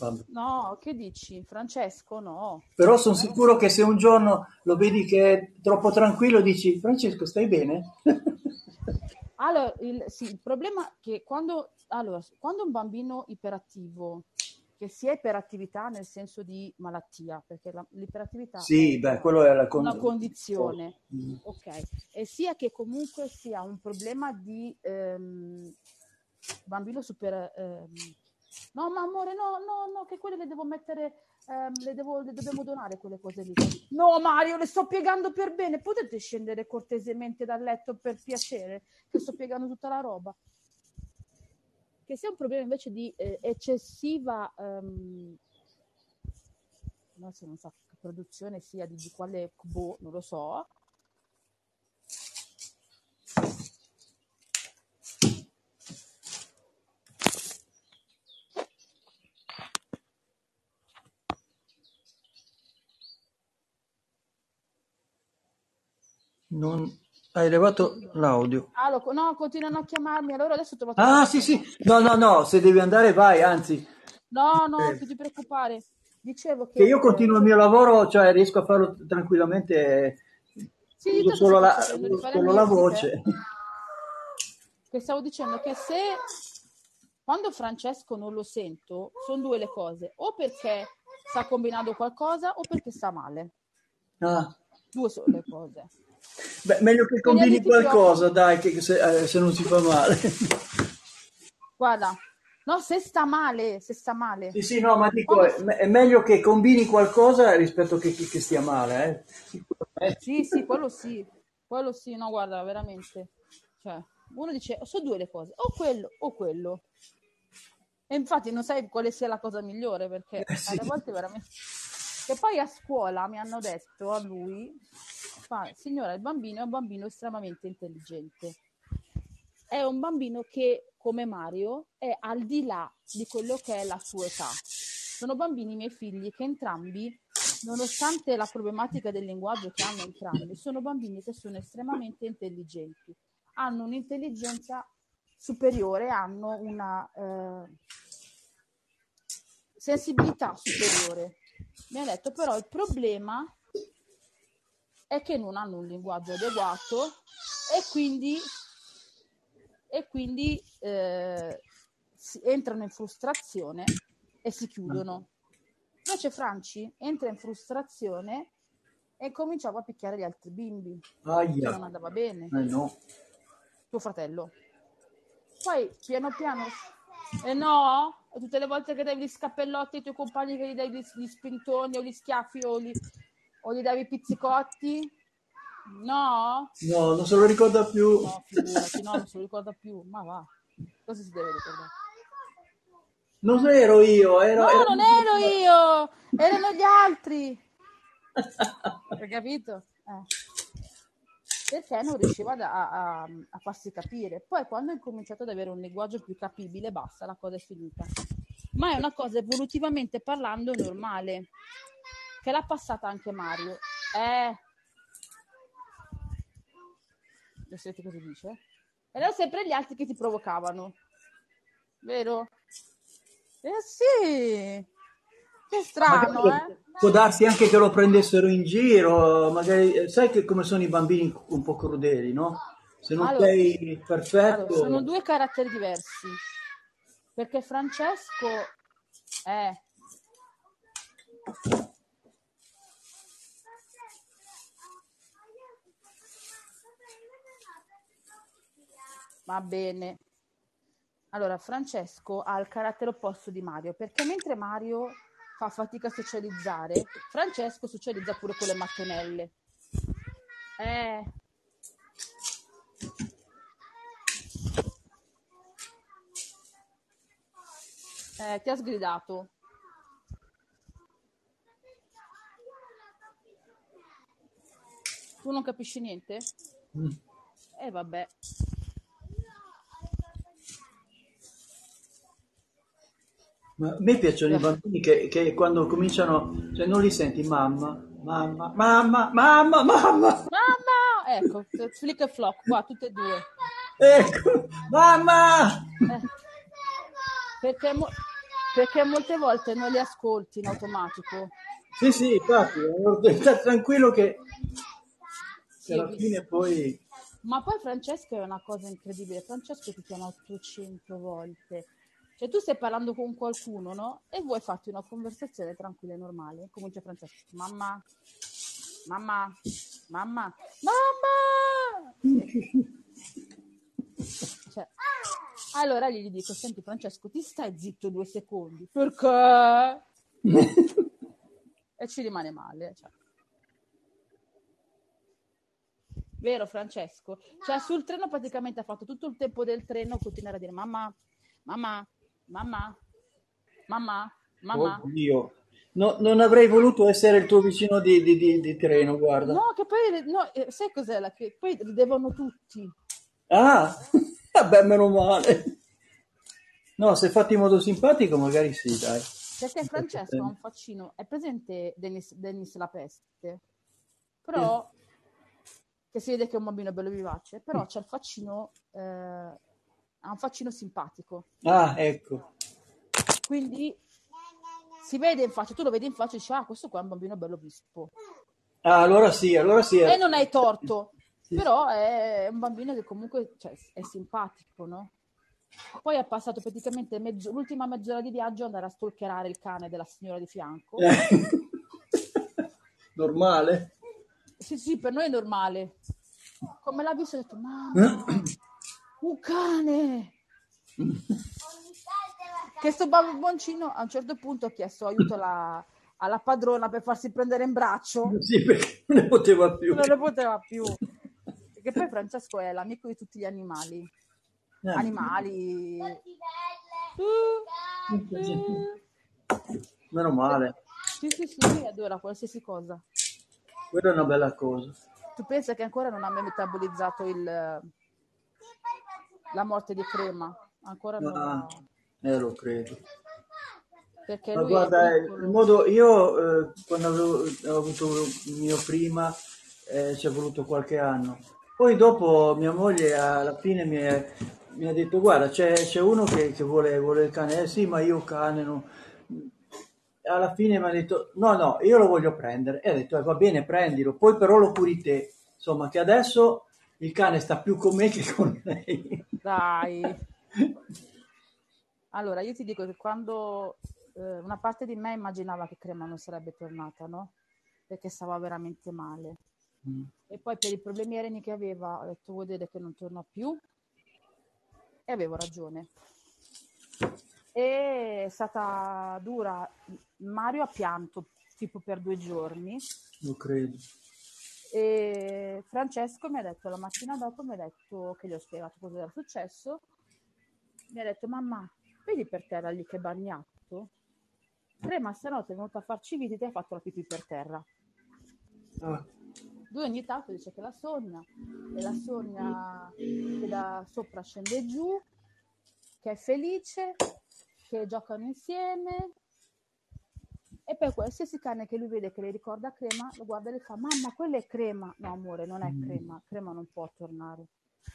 Vabbè. No, che dici? Francesco, no. Però sono sicuro che se un giorno lo vedi che è troppo tranquillo, dici, Francesco, stai bene? Allora, il, sì, il problema è che quando, allora, quando un bambino iperattivo, che sia iperattività nel senso di malattia, perché la- l'iperattività Sì, è beh, quello è la con- una condizione, Mm. ok, e sia che comunque sia un problema di ehm, bambino super... ehm, no, ma amore, no, no, no, che quelle le devo mettere, ehm, le, devo, le dobbiamo donare quelle cose lì. No, Mario, le sto piegando per bene, potete scendere cortesemente dal letto per piacere, che sto piegando tutta la roba. Che sia un problema invece di eh, eccessiva, ehm, non so che produzione sia, di, di quale, boh, non lo so, Non... Hai levato l'audio. Ah, lo- no, continuano a chiamarmi, allora adesso ho trovato Ah, sì, sì. No, no, no, se devi andare vai, anzi, No, no, Eh. non ti preoccupare. Dicevo che... che io continuo il mio lavoro, cioè riesco a farlo tranquillamente, Sì, uso solo la, facendo solo la voce. che stavo dicendo che se quando Francesco non lo sento, sono due le cose, o perché sta combinando qualcosa o perché sta male. Ah. Due sono le cose. Beh, meglio che combini qualcosa, dai, che se, eh, se non si fa male. Guarda, no, se sta male, se sta male. Sì, sì, no, ma dico, è, è meglio che combini qualcosa rispetto che, che- che stia male, eh. Sì, sì, quello sì, quello sì, no, guarda, veramente. Cioè, uno dice, sono due le cose, o quello o quello. E infatti non sai quale sia la cosa migliore, perché Eh, sì. alle volte veramente... Che poi a scuola mi hanno detto a lui, fa, signora, il bambino è un bambino estremamente intelligente. È un bambino che, come Mario, è al di là di quello che è la sua età. Sono bambini, miei figli, che entrambi nonostante la problematica del linguaggio che hanno entrambi, sono bambini che sono estremamente intelligenti, hanno un'intelligenza superiore, hanno una eh, sensibilità superiore. Mi ha detto però il problema è che non hanno un linguaggio adeguato e quindi, e quindi eh, entrano in frustrazione e si chiudono. Invece Franci entra in frustrazione e cominciava a picchiare gli altri bimbi, che non Aia. andava bene, Eh, no. tuo fratello. Poi piano piano, e no, E tutte le volte che davi gli scappellotti ai tuoi compagni che gli davi gli, gli spintoni o gli schiaffi o gli, o gli davi i pizzicotti, no? No, non se lo ricorda più. No, figurati, no, non se lo ricorda più, ma va, cosa si deve ricordare? Non ero io, ero... No, ero- non ero io, erano gli altri. Hai capito? Eh. Perché non riusciva a, a- a farsi capire. Poi quando ho incominciato ad avere un linguaggio più capibile, basta, la cosa è finita. Ma è una cosa evolutivamente parlando normale, che l'ha passata anche Mario. Eh. Lo senti cosa dice? Erano sempre gli altri che ti provocavano. Vero? Eh sì! Che strano, Magari eh? Può darsi anche che lo prendessero in giro, magari eh, sai che come sono i bambini un po' crudeli, no? Se non Allora- sei perfetto, Allora, sono due caratteri diversi. Perché Francesco è... Va bene. Allora, Francesco ha il carattere opposto di Mario, perché mentre Mario fa fatica a socializzare, Francesco socializza pure con le mattonelle. Eh, eh, ti ha sgridato. Tu non capisci niente? Mm. E vabbè. Ma a me piacciono i bambini che, che quando cominciano, cioè non li senti mamma, mamma, mamma, mamma, mamma, Mamma! Ecco, flick e flock, qua, tutte e due. ecco, mamma! Eh, perché, mo- perché molte volte non li ascolti in automatico. Sì, sì, infatti, sta tranquillo che, che alla Sì, fine poi... Ma poi Francesco è una cosa incredibile. Francesco ti chiama 800 volte. Cioè tu stai parlando con qualcuno, no? E voi fate una conversazione tranquilla e normale. Comincia Francesco. Mamma, mamma, mamma, mamma! Cioè, allora gli dico, senti Francesco, ti stai zitto due secondi. Perché? E ci rimane male. Cioè. Vero Francesco? Cioè sul treno praticamente ha fatto tutto il tempo del treno continuare a dire mamma, mamma, mamma, mamma, mamma. Oddio. No, non avrei voluto essere il tuo vicino di, di- di- di treno, guarda. No, che poi, no, eh, sai cos'è? La, che poi ridevano tutti. Ah, vabbè, meno male. No, se fatti in modo simpatico, magari sì, dai. Perché Francesco ha un faccino, è presente Dennis, Dennis la peste, però, che si vede che è un bambino bello vivace, però c'è il faccino, eh, ha un faccino simpatico. Ah, ecco. Quindi si vede in faccia, tu lo vedi in faccia e dici, ah, questo qua è un bambino bello vispo. Ah, allora sì, allora sì. E non hai torto. Però è un bambino che comunque cioè, è simpatico, no? Poi è passato praticamente mezzo- l'ultima mezz'ora di viaggio andare a stalkerare il cane della signora di fianco. Normale? Sì, sì, per noi è normale. Come l'ha visto, ha detto, mamma, un cane! Che sto bamboncino a un certo punto ha chiesto aiuto alla, alla padrona per farsi prendere in braccio. Sì, perché non ne poteva più. Non ne poteva più. Perché poi Francesco è l'amico di tutti gli animali. Eh. Animali. Meno male, Sì, sì, sì, lui adora qualsiasi cosa. quella è una bella cosa. Tu pensa che ancora non ha mai metabolizzato il, la morte di Crema? Ancora non Ah, eh, lo credo. Perché Ma lui guarda, eh, il modo, io eh, quando avevo, ho avuto il mio prima eh, ci è voluto qualche anno. Poi dopo mia moglie alla fine mi, è- mi ha detto guarda c'è, c'è uno che, che vuole, vuole il cane, eh sì ma io cane no. Alla fine mi ha detto no no io lo voglio prendere e ha detto "Eh, va bene prendilo, poi però lo curi te. Insomma che adesso il cane sta più con me che con lei. Dai. Allora, io ti dico che quando eh, una parte di me immaginava che Crema non sarebbe tornata, no? Perché stava veramente male. Mm. E poi per i problemi ereni che aveva, ho detto vuol dire che non torna più. E avevo ragione. E è stata dura. Mario ha pianto tipo per due giorni Lo credo. E Francesco mi ha detto la mattina dopo, mi ha detto che gli ho spiegato cosa era successo. Mi ha detto, mamma, vedi per terra lì che bagnato? Crema stanotte è venuta a farci visita e ha fatto la pipì per terra. Ah, Lui ogni tanto dice che la sogna, e la sogna che da sopra scende giù, che è felice, che giocano insieme. E poi qualsiasi cane che lui vede che le ricorda crema, lo guarda e le fa: Mamma, quella è crema. No, amore, non è crema, crema non può tornare.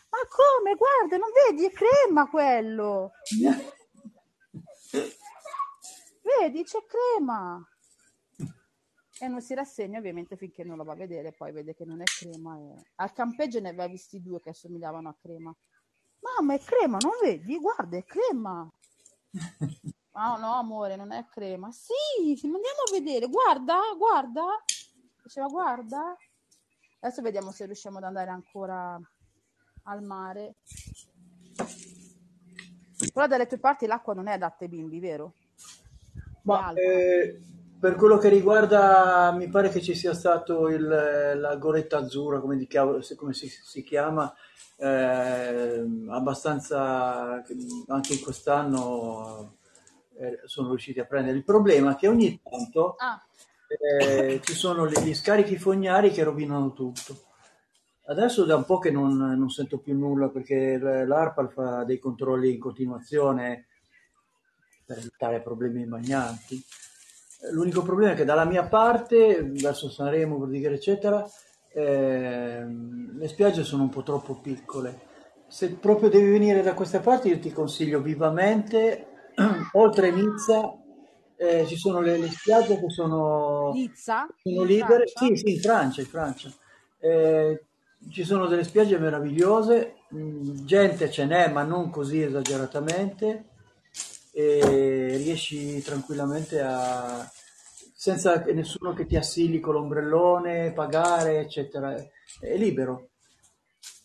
Ma come? Guarda, non vedi? È crema quello. Vedi, c'è crema. E non si rassegna ovviamente finché non lo va a vedere, poi vede che non è crema. e- Al campeggio ne aveva visti due che assomigliavano a crema. Mamma, è crema, non vedi? Guarda, è crema. Ah no, amore, non è crema. Sì, sì, ma andiamo a vedere. Guarda, guarda. Diceva, guarda. Adesso vediamo se riusciamo ad andare ancora al mare. Però dalle tue parti l'acqua non è adatta ai bimbi, vero? Ma eh, per quello che riguarda, mi pare che ci sia stato il, la goretta azzurra, come, di come si, si chiama, eh, abbastanza, anche in quest'anno eh, sono riusciti a prendere. Il problema è che ogni tanto Ah, eh, ci sono gli scarichi fognari che rovinano tutto. Adesso da un po' che non, non sento più nulla perché l'ARPAL fa dei controlli in continuazione per evitare problemi bagnanti. Eh, L'unico problema è che dalla mia parte, verso Sanremo, Bordighera, eccetera, ehm, le spiagge sono un po' troppo piccole. Se proprio devi venire da queste parti, io ti consiglio vivamente, oltre Nizza, eh, ci sono le, le spiagge che sono, Nizza? sono libere. Sì, sì, in Francia, in Francia. Eh, ci sono delle spiagge meravigliose, mh, gente ce n'è, ma non così esageratamente, e riesci tranquillamente a, senza che nessuno che ti assilli con l'ombrellone, pagare, eccetera. È, libero,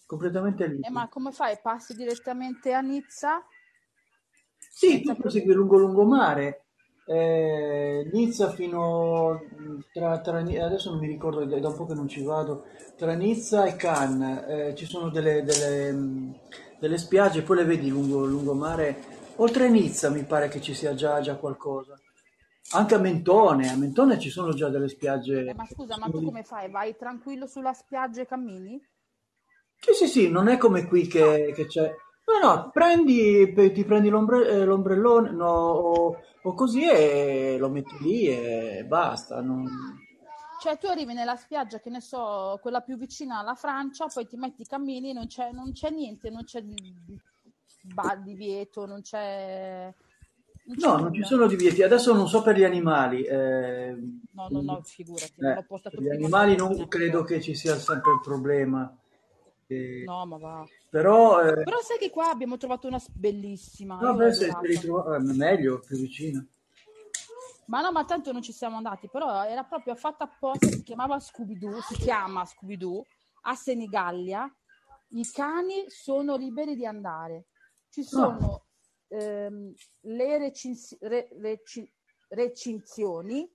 completamente Eh, libero. ma come fai? Passi direttamente a Nizza? Sì, tu prosegui lungo lungomare, eh, Nizza fino tra, tra- adesso non mi ricordo, è da un po' che non ci vado, tra Nizza e Cannes eh, ci sono delle, delle, mh, delle spiagge, poi le vedi lungo lungomare. Oltre Nizza mi pare che ci sia già, già qualcosa. Anche a Mentone, a Mentone ci sono già delle spiagge. Eh, ma scusa, ma tu come fai? Vai tranquillo sulla spiaggia e cammini? Sì, sì, sì, non è come qui che, che c'è. No, no, prendi, ti prendi l'ombre- eh, l'ombrellone no, o, o così e lo metti lì e basta. non- Cioè, tu arrivi nella spiaggia, che ne so, quella più vicina alla Francia, poi ti metti, cammini, non c'è, non c'è niente, non c'è divieto, non c'è... Non No, non ci sono divieti. Adesso non so per gli animali. eh, No, no, no, figurati, eh, per gli animali non credo che ci sia sempre il problema. E- No, ma va. Però, eh, Però sai che qua abbiamo trovato una bellissima. vabbè, l'ho se ritrova- eh, meglio, più vicino. Ma no, ma tanto non ci siamo andati, però era proprio fatta apposta, si chiamava Scooby-Doo, si chiama Scooby-Doo, a Senigallia. I cani sono liberi di andare. Ci sono ehm, le recinzi- re- reci- recinzioni,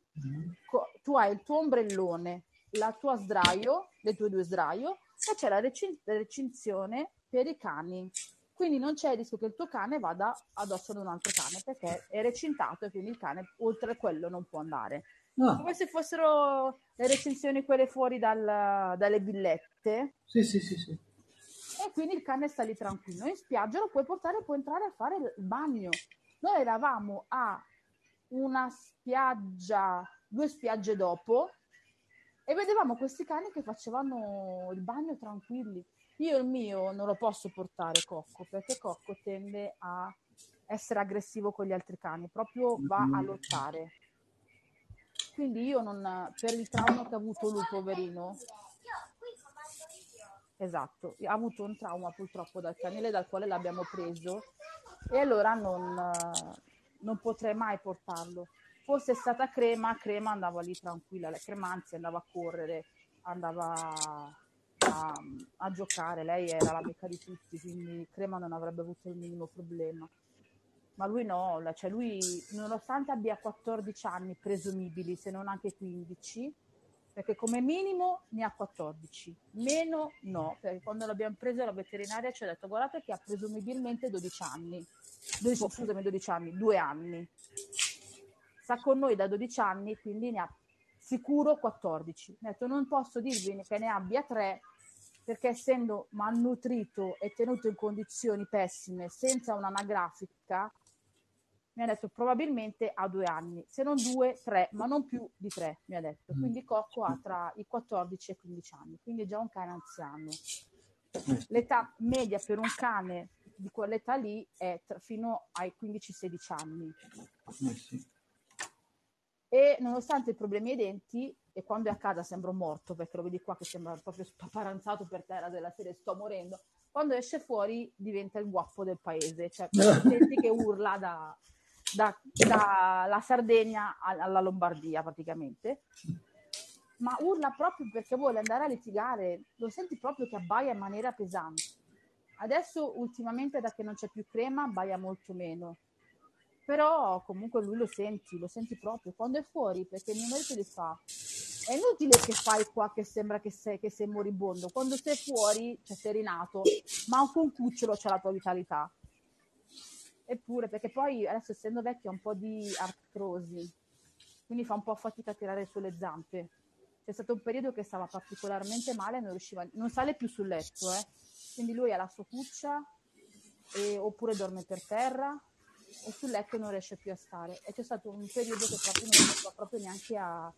co- tu hai il tuo ombrellone, la tua sdraio, le tue due sdraio, e c'è la recin- recinzione per i cani. Quindi non c'è il rischio che il tuo cane vada addosso ad un altro cane perché è recintato e quindi il cane oltre a quello non può andare. Ah, Come se fossero le recinzioni quelle fuori dal- dalle villette sì, sì, sì, sì. e quindi il cane sta lì tranquillo. In spiaggia lo puoi portare e puoi entrare a fare il bagno. Noi eravamo a una spiaggia, due spiagge dopo e vedevamo questi cani che facevano il bagno tranquilli. Io il mio non lo posso portare Cocco perché Cocco tende a essere aggressivo con gli altri cani, proprio va a lottare. Quindi io non, per il trauma che ha avuto lui, poverino, esatto, ha avuto un trauma purtroppo dal canile dal quale l'abbiamo preso e allora non, non potrei mai portarlo. Fosse stata crema, crema andava lì tranquilla, la crema anzi andava a correre, andava a, a giocare, lei era l'amica di tutti, quindi crema non avrebbe avuto il minimo problema. Ma lui no, la- cioè lui nonostante abbia 14 anni presumibili, se non anche 15, perché come minimo ne ha 14, meno no, perché quando l'abbiamo preso la veterinaria ci ha detto guardate che ha presumibilmente 12 anni, 12, scusami 12 anni, due anni. Sta con noi da 12 anni, quindi ne ha sicuro 14. Mi ha detto non posso dirvi che ne abbia 3 perché essendo malnutrito e tenuto in condizioni pessime senza un'anagrafica, mi ha detto probabilmente ha due anni, se non due, tre, ma non più di tre, mi ha detto. Quindi Cocco ha tra i 14 e i 15 anni, quindi è già un cane anziano. L'età media per un cane di quell'età lì è fino ai 15-16 anni. E nonostante i problemi ai denti, e quando è a casa sembra un morto, perché lo vedi qua che sembra proprio spaparanzato per terra della serie sto morendo, quando esce fuori diventa il guappo del paese, cioè senti che urla da, da- dalla Sardegna alla Lombardia praticamente, ma urla proprio perché vuole andare a litigare, lo senti proprio che abbaia in maniera pesante. Adesso ultimamente da che non c'è più crema abbaia molto meno, però comunque lui lo senti, lo senti proprio quando è fuori perché il mio marito gli fa è inutile che fai qua che sembra che sei, che sei moribondo. Quando sei fuori, cioè sei rinato ma anche un cucciolo c'ha la tua vitalità. Eppure perché poi adesso essendo vecchio ha un po' di artrosi quindi fa un po' fatica a tirare sulle zampe. C'è stato un periodo che stava particolarmente male non riusciva non sale più sul letto eh. quindi lui ha la sua cuccia e- oppure dorme per terra e sul letto non riesce più a stare. E c'è stato un periodo che proprio non riusciva proprio neanche a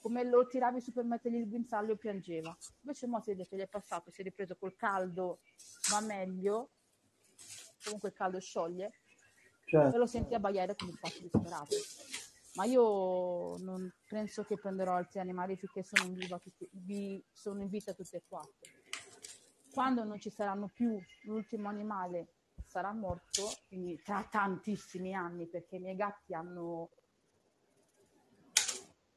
come lo tiravi su per mettergli il guinzaglio piangeva. Invece mo si vede che gli è passato si è ripreso col caldo va meglio. Comunque il caldo scioglie. E Certo. lo senti abbaiare come un pazzo disperato. Ma io non penso che prenderò altri animali finché sono in, viva tutti, vi- sono in vita tutti e quattro. Quando non ci saranno più l'ultimo animale sarà morto, quindi tra tantissimi anni, perché i miei gatti hanno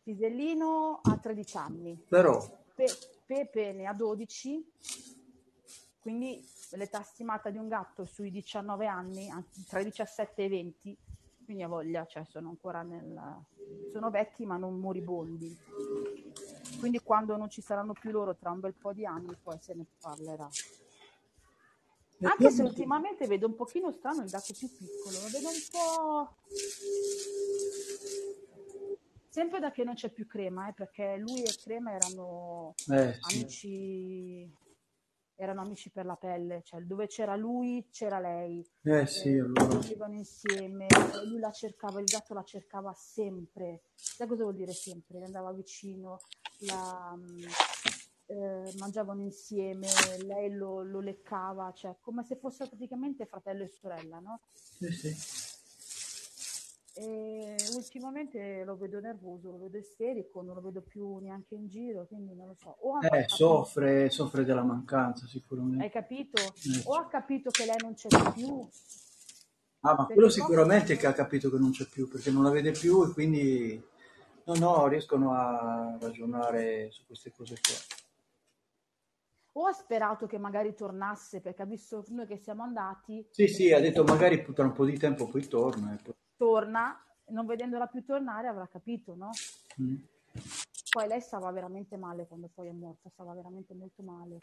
Pisellino ha 13 anni, Però, Pe- Pepe ne ha 12, quindi l'età stimata di un gatto sui 19 anni, tra i 17 e i 20, quindi ha voglia, cioè sono ancora nel... sono vecchi ma non moribondi. Quindi quando non ci saranno più loro tra un bel po' di anni poi se ne parlerà. Anche se ultimamente vedo un pochino strano il gatto più piccolo, lo vedo un po'... Sempre da che non c'è più crema, eh, perché lui e crema erano eh, sì. amici, erano amici per la pelle, cioè dove c'era lui c'era lei, Eh sì, eh, allora. vivevano insieme, lui la cercava, il gatto la cercava sempre. Sai cosa vuol dire sempre? Le andava vicino, la, eh, mangiavano insieme, lei lo, lo leccava, cioè come se fossero praticamente fratello e sorella, no? Sì, sì. E ultimamente lo vedo nervoso, lo vedo isterico, non lo vedo più neanche in giro, quindi non lo so. Eh, soffre, soffre della mancanza hai sicuramente. capito? Eh, O ha capito che lei non c'è più, Ah, ma quello sicuramente che ha capito che non c'è più, perché non la vede più e quindi no, no, riescono a ragionare su queste cose qua. O ha sperato che magari tornasse perché ha visto noi che siamo andati, Sì, sì, ha detto magari tra un po' di tempo poi torna. e poi- torna, non vedendola più tornare avrà capito, no? Mm. Poi lei stava veramente male quando poi è morta, stava veramente molto male.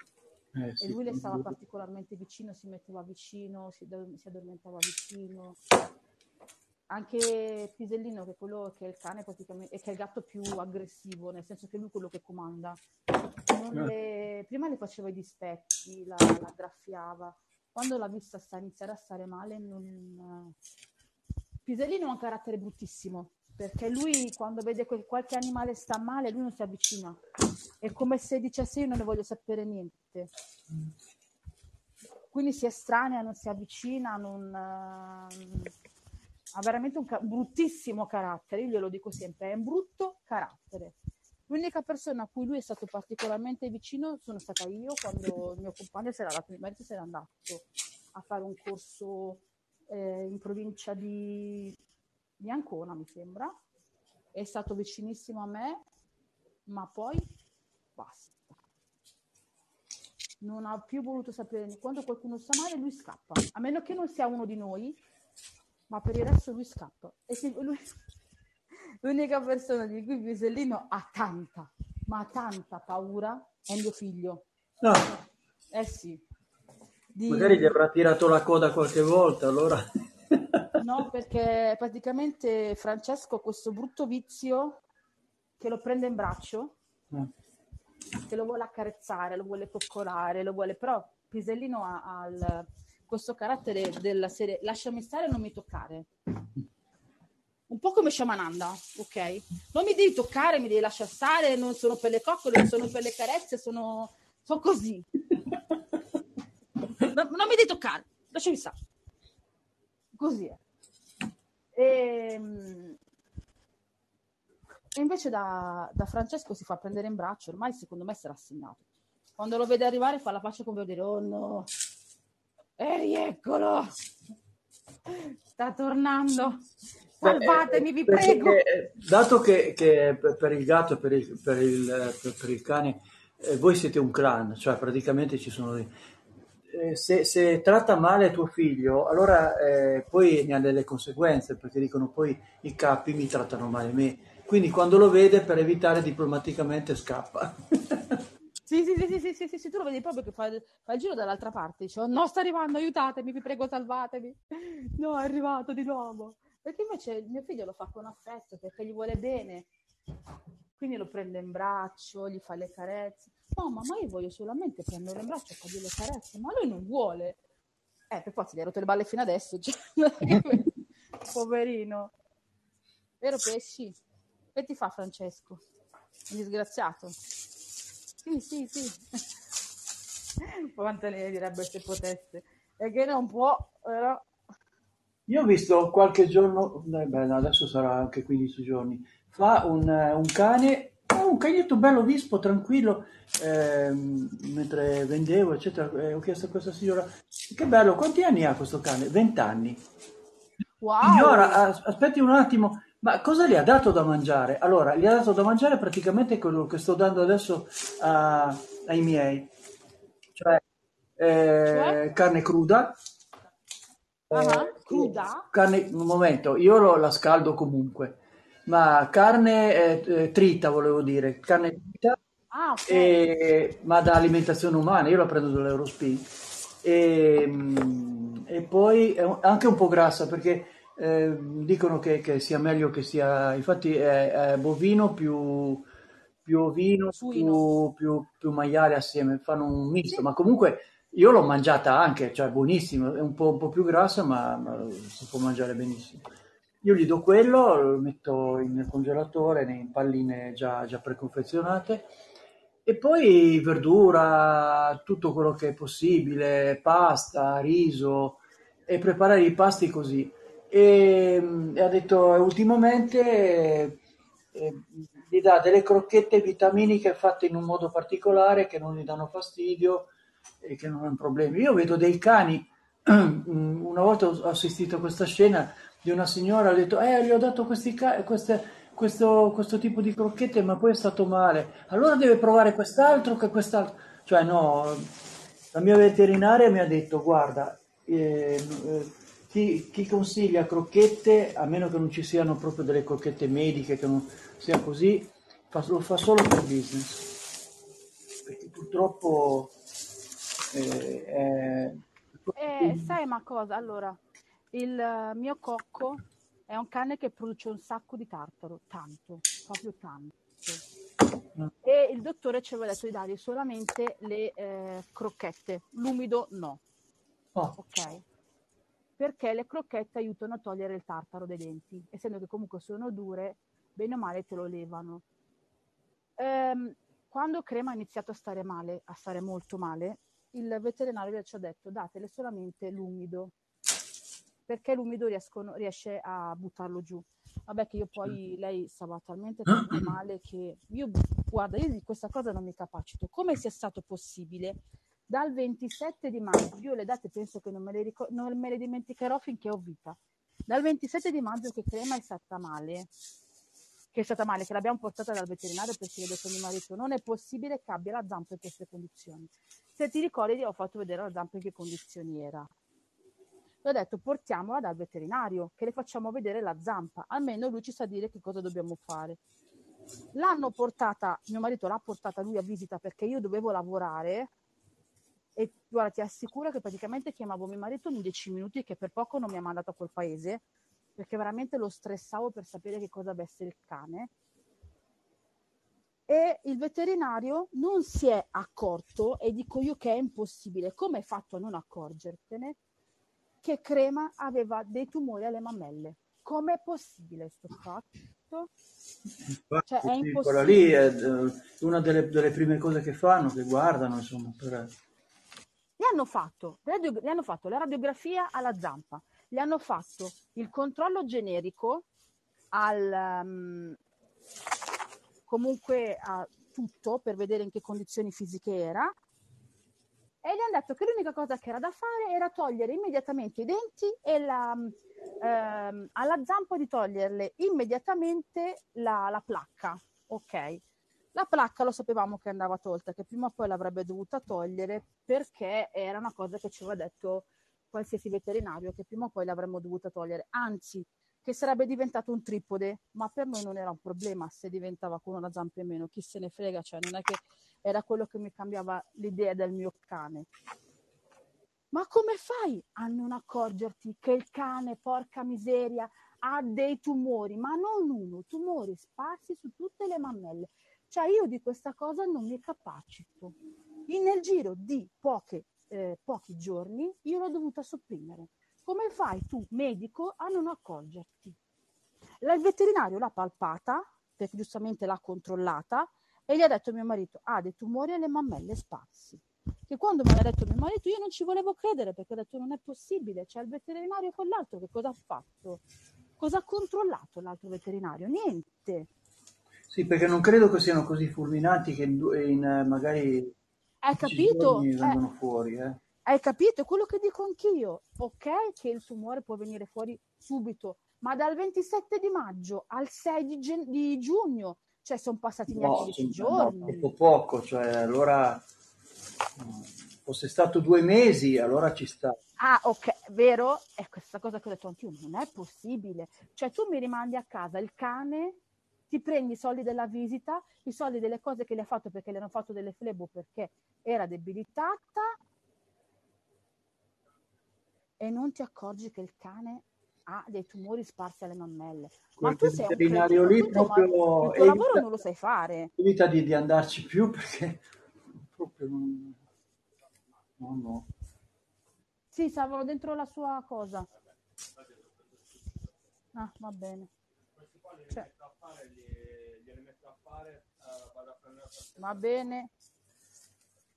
Eh, E sì, lui le stava particolarmente vicino, si metteva vicino, si, si addormentava vicino. Anche Pisellino, che è quello che è il cane praticamente, e che è il gatto più aggressivo, nel senso che lui è quello che comanda. Non Eh, le- prima le faceva i dispetti, la, la graffiava. Quando l'ha vista sta, iniziare a stare male, non... Pisellino ha un carattere bruttissimo, perché lui quando vede che qualche animale sta male, lui non si avvicina. È come se dicesse io non ne voglio sapere niente. Quindi si estranea, non si avvicina, non, eh, ha veramente un ca- bruttissimo carattere, io glielo dico sempre, è un brutto carattere. L'unica persona a cui lui è stato particolarmente vicino sono stata io quando mio compagno si era dato, mio marito si era andato a fare un corso eh, in provincia di, di Ancona, mi sembra. È stato vicinissimo a me, ma poi basta. Non ha più voluto sapere quando qualcuno sta male, lui scappa. A meno che non sia uno di noi, ma per il resto lui scappa. E se lui- l'unica persona di cui Pisellino ha tanta, ma tanta paura è mio figlio. No, Eh sì. magari gli Di... avrà tirato la coda qualche volta, allora... No, perché praticamente Francesco ha questo brutto vizio che lo prende in braccio, Eh. che lo vuole accarezzare, lo vuole coccolare, lo vuole... Però Pisellino ha, ha il- questo carattere della serie lasciami stare e non mi toccare. Un po' come Shamananda, ok? Non mi devi toccare, mi devi lasciare stare, non sono per le coccole, non sono per le carezze, sono, sono così. No- non mi devi toccare, lasciami stare. Così è. E, mm, e invece da, da Francesco si fa prendere in braccio, ormai secondo me si era assegnato. Quando lo vede arrivare fa la faccia come dire, oh no, e rieccolo, sta tornando, Beh, salvatemi, eh, vi perché, prego. eh, dato che, che per il gatto e per il, per il, eh, per- il cane eh, voi siete un clan, cioè praticamente ci sono dei- eh, se, se tratta male tuo figlio, allora eh, poi ne ha delle conseguenze, perché dicono poi i capi mi trattano male me. Quindi quando lo vede, per evitare diplomaticamente, scappa. Sì, sì, sì, sì, sì, tu lo vedi proprio che fa, il giro dall'altra parte, dice, oh, no, sta arrivando, aiutatemi, vi prego, salvatemi. No, è arrivato di nuovo. Perché invece mio figlio lo fa con affetto, perché gli vuole bene. Quindi lo prende in braccio, gli fa le carezze. Mamma, ma io voglio solamente prenderlo in braccio e fargli le carezze, ma lui non vuole. Eh, per forza gli ha rotto le balle fino adesso. Poverino. Vero pesci? Che ti fa Francesco? Un disgraziato. Sì, sì, sì. Quanto ne direbbe se potesse. E che non può, però. Io ho visto qualche giorno, eh, beh, adesso sarà anche 15 giorni, fa un, eh, un cane, eh, un cagnetto bello vispo, tranquillo, ehm, mentre vendevo, eccetera, eh, ho chiesto a questa signora, che bello, quanti anni ha questo cane? 20 anni. Signora, Wow! as- aspetti un attimo, ma cosa gli ha dato da mangiare? Allora, gli ha dato da mangiare praticamente quello che sto dando adesso a- ai miei, cioè Cioè? eh, carne cruda, eh, Cruda? carne, un momento, io lo- la scaldo comunque, ma carne eh, eh, trita volevo dire, carne trita, Ah, ok. e- ma da alimentazione umana, io la prendo dall'Eurospin. E, mm, e poi anche un po' grassa perché eh, dicono che, che sia meglio che sia, infatti è, è bovino più, più ovino, più, più, più maiale assieme, fanno un misto, Sì. ma comunque io l'ho mangiata anche, cioè buonissimo, è un po', un po' più grassa ma, ma si può mangiare benissimo. Io gli do quello, lo metto nel congelatore, in palline già, già preconfezionate e poi verdura, tutto quello che è possibile, pasta, riso e preparare i pasti così. E, mm, e ha detto, ultimamente eh, gli dà delle crocchette vitaminiche fatte in un modo particolare che non gli danno fastidio e che non hanno problemi. Io vedo dei cani, una volta ho assistito a questa scena di una signora, ha detto, eh, gli ho dato questi ca- queste, questo, questo tipo di crocchette, ma poi è stato male. Allora deve provare quest'altro che quest'altro. Cioè, no, la mia veterinaria mi ha detto, guarda, eh, eh, chi, chi consiglia crocchette, a meno che non ci siano proprio delle crocchette mediche, che non sia così, fa- lo fa solo per business. Perché purtroppo eh, è... E sai una cosa? Allora, il eh, mio cocco è un cane che produce un sacco di tartaro, tanto, proprio tanto. E il dottore ci aveva detto di dargli solamente le eh, crocchette, l'umido no, Oh, ok? Perché le crocchette aiutano a togliere il tartaro dai denti, essendo che comunque sono dure, bene o male te lo levano. Ehm, quando Crema ha iniziato a stare male, a stare molto male, il veterinario ci ha detto datele solamente l'umido, perché l'umido riescono- riesce a buttarlo giù. Vabbè che io poi, lei stava talmente tanto male che io, guarda, io di questa cosa non mi capacito. Come sia stato possibile? Dal 27 di maggio, io le date penso che non me le, ricor- non me le dimenticherò finché ho vita. Dal 27 di maggio che Crema è stata male, che è stata male, che l'abbiamo portata dal veterinario perché gli ho detto a mio marito non è possibile che abbia la zampa in queste condizioni. Se ti ricordi ho fatto vedere la zampa in che condizioni era. Le ho detto portiamola dal veterinario, che le facciamo vedere la zampa, almeno lui ci sa dire che cosa dobbiamo fare. L'hanno portata, mio marito l'ha portata lui a visita perché io dovevo lavorare e guarda ti assicuro che praticamente chiamavo mio marito in dieci minuti che per poco non mi ha mandato a quel paese perché veramente lo stressavo per sapere che cosa avesse il cane. E il veterinario non si è accorto e dico io che è impossibile come hai fatto a non accorgertene? Che Crema aveva dei tumori alle mammelle. Com'è possibile sto fatto? cioè è quella lì impossibile. è eh, una delle, delle prime cose che fanno, che guardano, insomma, per... Hanno, fatto, gli hanno fatto la radiografia alla zampa, gli hanno fatto il controllo generico al, um, comunque a tutto per vedere in che condizioni fisiche era e gli hanno detto che l'unica cosa che era da fare era togliere immediatamente i denti e la, ehm, alla zampa di toglierle immediatamente la, la placca. Ok, la placca lo sapevamo che andava tolta, che prima o poi l'avrebbe dovuta togliere perché era una cosa che ci aveva detto qualsiasi veterinario che prima o poi l'avremmo dovuta togliere. Anzi, che sarebbe diventato un tripode, ma per noi non era un problema se diventava con una zampa in meno, chi se ne frega, cioè non è che era quello che mi cambiava l'idea del mio cane. Ma come fai a non accorgerti che il cane, porca miseria, ha dei tumori, ma non uno, tumori sparsi su tutte le mammelle? Cioè io di questa cosa non mi capacito. In- nel giro di poche, eh, pochi giorni io l'ho dovuta sopprimere. Come fai tu, medico, a non accorgerti? La- Il veterinario l'ha palpata, perché giustamente l'ha controllata, e gli ha detto a mio marito, ha dei tumori alle mammelle sparsi. Che quando me l'ha detto mio marito io non ci volevo credere perché ho detto non è possibile, c'è il veterinario con l'altro che cosa ha fatto? Cosa ha controllato l'altro veterinario? Niente. Sì, perché non credo che siano così fulminanti che in, due- in, eh, magari Hai 10 capito? giorni Eh, vengono fuori, eh. hai capito? È quello che dico anch'io. Ok che il tumore può venire fuori subito, ma dal 27 di maggio al 6 di, gen- di giugno, cioè sono passati neanche No, 10 sono- no, giorni. troppo poco, cioè allora mm, fosse stato due mesi, allora ci sta. Ah, ok, vero? È questa cosa che ho detto anch'io, non è possibile. Cioè tu mi rimandi a casa il cane, ti prendi i soldi della visita, i soldi delle cose che le ha fatto perché le hanno fatto delle flebo perché era debilitata e non ti accorgi che il cane ha dei tumori sparsi alle mammelle. Ma tu sei un cretino, lì tu il tuo, ma- proprio il tuo lavoro evita, non lo sai fare. evita di, di andarci più perché proprio non... No, no. Sì, stavano dentro la sua cosa. Ah, va bene. Cioè, va bene.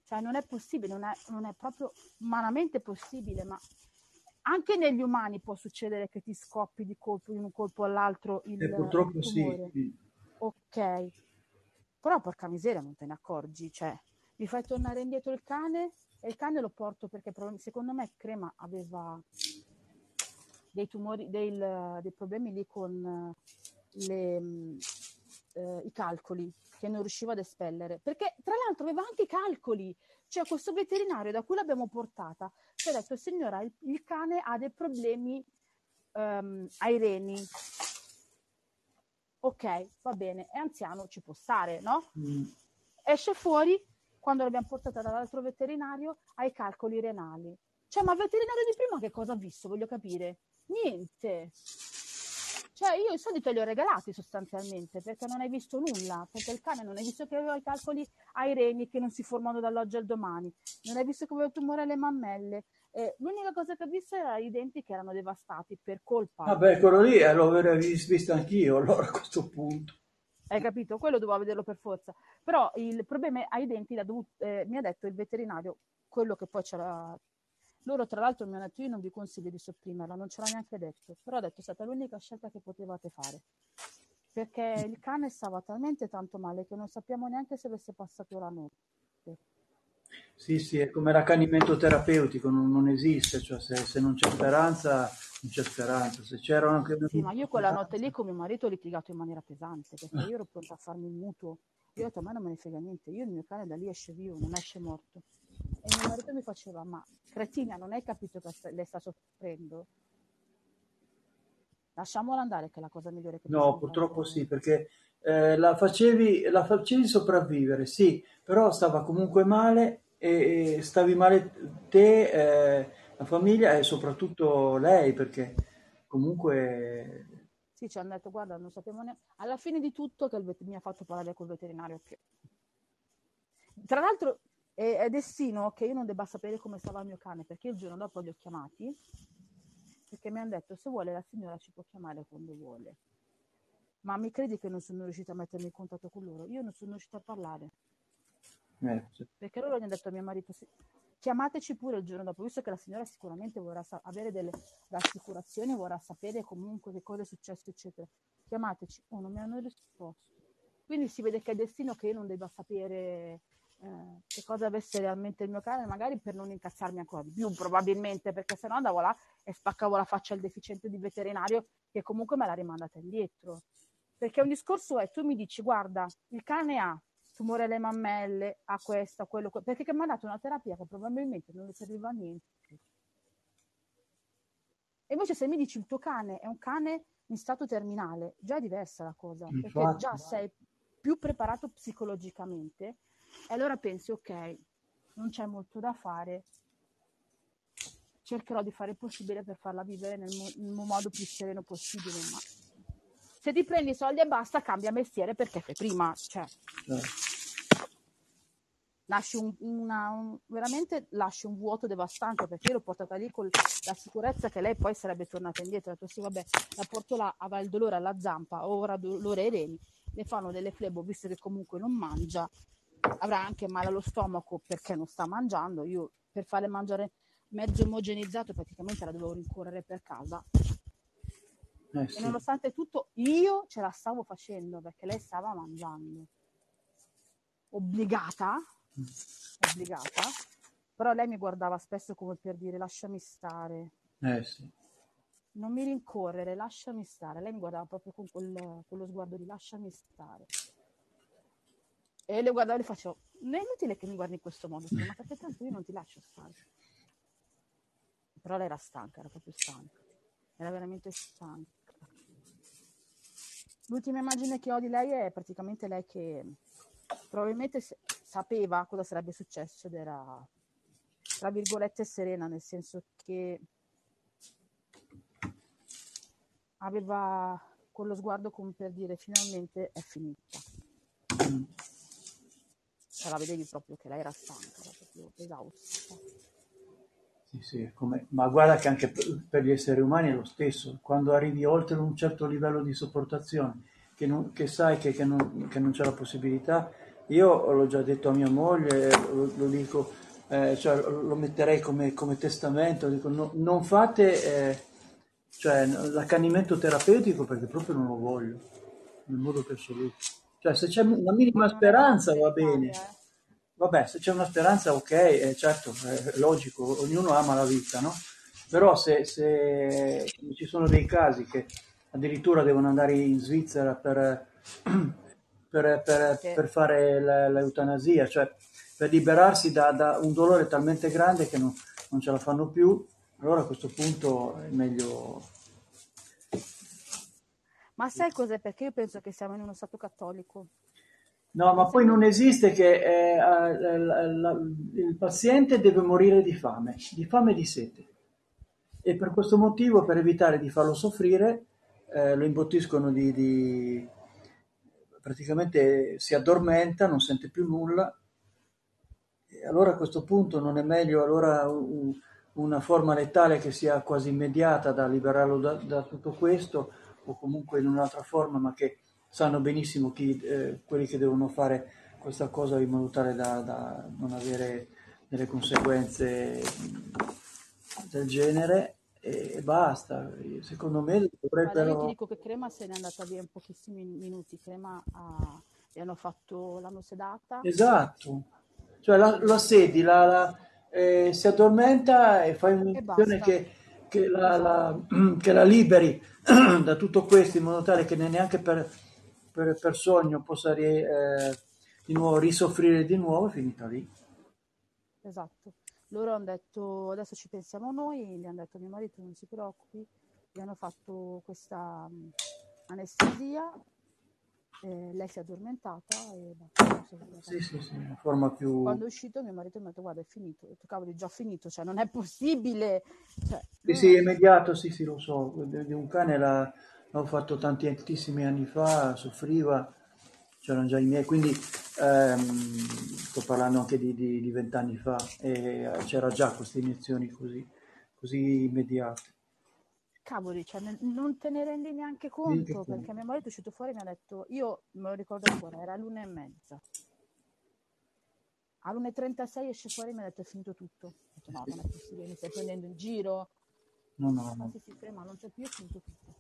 Cioè, non è possibile, non è, non è proprio umanamente possibile, ma anche negli umani può succedere che ti scoppi di colpo di un colpo all'altro il, E purtroppo il sì, sì. Ok, però porca miseria non te ne accorgi, cioè mi fai tornare indietro il cane e il cane lo porto perché secondo me Crema aveva dei tumori, del- dei problemi lì con le, eh, i calcoli che non riusciva ad espellere, perché tra l'altro aveva anche i calcoli, cioè questo veterinario da cui l'abbiamo portata ci ha detto signora il, il cane ha dei problemi ehm, ai reni, ok va bene, è anziano, ci può stare, no? Mm. esce fuori quando l'abbiamo portata dall'altro veterinario ai calcoli renali. Cioè, ma il veterinario di prima che cosa ha visto? Voglio capire. Niente. Cioè, io i soldi te li ho regalati sostanzialmente perché non hai visto nulla, perché il cane non hai visto che aveva i calcoli ai reni che non si formano dall'oggi al domani, non hai visto che aveva il tumore alle mammelle. Eh, l'unica cosa che ha visto era i denti che erano devastati per colpa. Vabbè, quello lì eh, lo avrei vis- visto anch'io allora a questo punto. Hai capito? Quello doveva vederlo per forza. Però il problema ai denti dovut- eh, mi ha detto il veterinario, quello che poi c'era. Loro, tra l'altro, mi hanno detto: Io non vi consiglio di sopprimerla, non ce l'ha neanche detto. Però ha detto: È stata l'unica scelta che potevate fare. Perché il cane stava talmente tanto male che non sappiamo neanche se avesse passato la notte. Sì, sì, è come l'accanimento terapeutico, non, non esiste, cioè se, se non c'è speranza, non c'è speranza. Se c'era anche Sì, ma io quella notte lì con mio marito ho litigato in maniera pesante perché io ero pronta a farmi il mutuo. Io ho detto: A me non me ne frega niente, io il mio cane da lì esce vivo, non esce morto. E mio marito mi faceva: Ma cretina, non hai capito che lei sta soffrendo? Lasciamola andare, che è la cosa migliore che No, purtroppo sì, perché eh, la facevi, la facevi sopravvivere, sì, però stava comunque male e, e stavi male te, eh, la famiglia e soprattutto lei, perché comunque Sì, ci hanno detto: Guarda, non sappiamo neanche. Alla fine di tutto, che vet- mi ha fatto parlare col veterinario. Che... Tra l'altro, è, è destino che io non debba sapere come stava il mio cane perché il giorno dopo li ho chiamati perché mi hanno detto: Se vuole, la signora ci può chiamare quando vuole. Ma mi credi che non sono riuscita a mettermi in contatto con loro? Io non sono riuscita a parlare. eh, sì. Perché loro gli hanno detto a mio marito, "Sì, chiamateci pure il giorno dopo, visto che la signora sicuramente vorrà sa- avere delle rassicurazioni, vorrà sapere comunque che cosa è successo, eccetera. Chiamateci. Oh, non mi hanno risposto. Quindi si vede che è destino che io non debba sapere eh, che cosa avesse realmente il mio cane, magari per non incazzarmi ancora di più, probabilmente, perché sennò andavo là e spaccavo la faccia al deficiente di veterinario che comunque me l'ha rimandata indietro. Perché un discorso è, tu mi dici, guarda, il cane ha tumore alle mammelle, ha questo, ha quello, que-", perché mi ha dato una terapia che probabilmente non le serviva a niente. E invece se mi dici il tuo cane è un cane in stato terminale, già è diversa la cosa, perché Infatti, già sei più preparato psicologicamente e allora pensi, ok, non c'è molto da fare, cercherò di fare il possibile per farla vivere nel, mo- nel modo più sereno possibile, ma se ti prendi i soldi e basta, cambia mestiere perché fai prima, cioè eh, lasci un, una, un- veramente lasci un vuoto devastante perché io l'ho portata lì con la sicurezza che lei poi sarebbe tornata indietro. Ho detto sì, vabbè, la porto là, avrà il dolore alla zampa, ora dolore ai reni, le fanno delle flebo visto che comunque non mangia, avrà anche male allo stomaco perché non sta mangiando. Io per farle mangiare mezzo omogenizzato praticamente la dovevo rincorrere per casa eh e sì. nonostante tutto io ce la stavo facendo perché lei stava mangiando. Obbligata, Mm. obbligata, però lei mi guardava spesso come per dire lasciami stare, Eh sì. non mi rincorrere, lasciami stare. Lei mi guardava proprio con quel- quello sguardo di lasciami stare. E le guardavo e le facevo, non è inutile che mi guardi in questo modo, ma perché tanto io non ti lascio stare. Però lei era stanca, era proprio stanca, era veramente stanca. L'ultima immagine che ho di lei è praticamente lei che probabilmente sapeva cosa sarebbe successo ed era, tra virgolette, serena, nel senso che aveva quello sguardo come per dire finalmente è finita. Cioè la vedevi proprio che lei era stanca, era proprio esausta. Sì, sì, come- Ma guarda che anche per gli esseri umani è lo stesso, quando arrivi oltre un certo livello di sopportazione, che, non- che sai che, che non, che non c'è la possibilità, io l'ho già detto a mia moglie, lo, lo dico eh, cioè, lo metterei come, come testamento, dico, no- non fate eh, cioè, l'accanimento terapeutico perché proprio non lo voglio, nel modo più assoluto. Cioè, se c'è una minima speranza va bene, eh. vabbè, se c'è una speranza ok, eh, certo, è logico, ognuno ama la vita, no? Però se, se ci sono dei casi che addirittura devono andare in Svizzera per, per, per- per fare l'eutanasia, cioè per liberarsi da, da un dolore talmente grande che non, non ce la fanno più, allora a questo punto è meglio... Ma sai cos'è? Perché io penso che siamo in uno stato cattolico. No, ma poi non esiste che eh, eh, la- la- il paziente deve morire di fame, di fame e di sete. E per questo motivo, per evitare di farlo soffrire, eh, lo imbottiscono di, di- praticamente si addormenta, non sente più nulla. E allora a questo punto non è meglio allora un- una forma letale che sia quasi immediata da liberarlo da, da tutto questo, o comunque in un'altra forma, ma che sanno benissimo chi, eh, quelli che devono fare questa cosa in modo tale da, da non avere delle conseguenze mh, del genere e, basta. Secondo me Guarda, io ti dovrebbero... dico che Crema se n'è andata via in pochissimi minuti. Crema ha... gli hanno fatto, l'hanno sedata Esatto, cioè la, la sedi, la, la- eh, si addormenta e fai e un'iniezione basta. che, che la, la- che la liberi da tutto questo in modo tale che neanche per, per- per sogno possa ri- eh, di nuovo risoffrire di nuovo, è finita lì. Esatto. Loro hanno detto, adesso ci pensiamo noi, gli hanno detto mio marito non si preoccupi, gli hanno fatto questa anestesia, eh, lei si è addormentata e basta, è Sì, sì, sì, una forma più... Quando è uscito mio marito mi ha detto guarda è finito, ho detto cavolo è già finito, cioè non è possibile, cioè Sì, sì, non... immediato, sì, sì, lo so, di un cane la- l'ho fatto tanti, tantissimi anni fa, soffriva, c'erano già i miei, quindi ehm, sto parlando anche di vent'anni fa, e eh, c'era già queste iniezioni così, così immediate. Cavoli, cioè, ne- non te ne rendi neanche conto perché mio marito è uscito fuori e mi ha detto, io me lo ricordo ancora, era l'una e mezza. All'1.36 esce fuori e mi ha detto è finito tutto. Ho detto no, non è possibile, mi stai prendendo in giro. No, no, Ma no. sì, sì, crema, non c'è più, è finito tutto.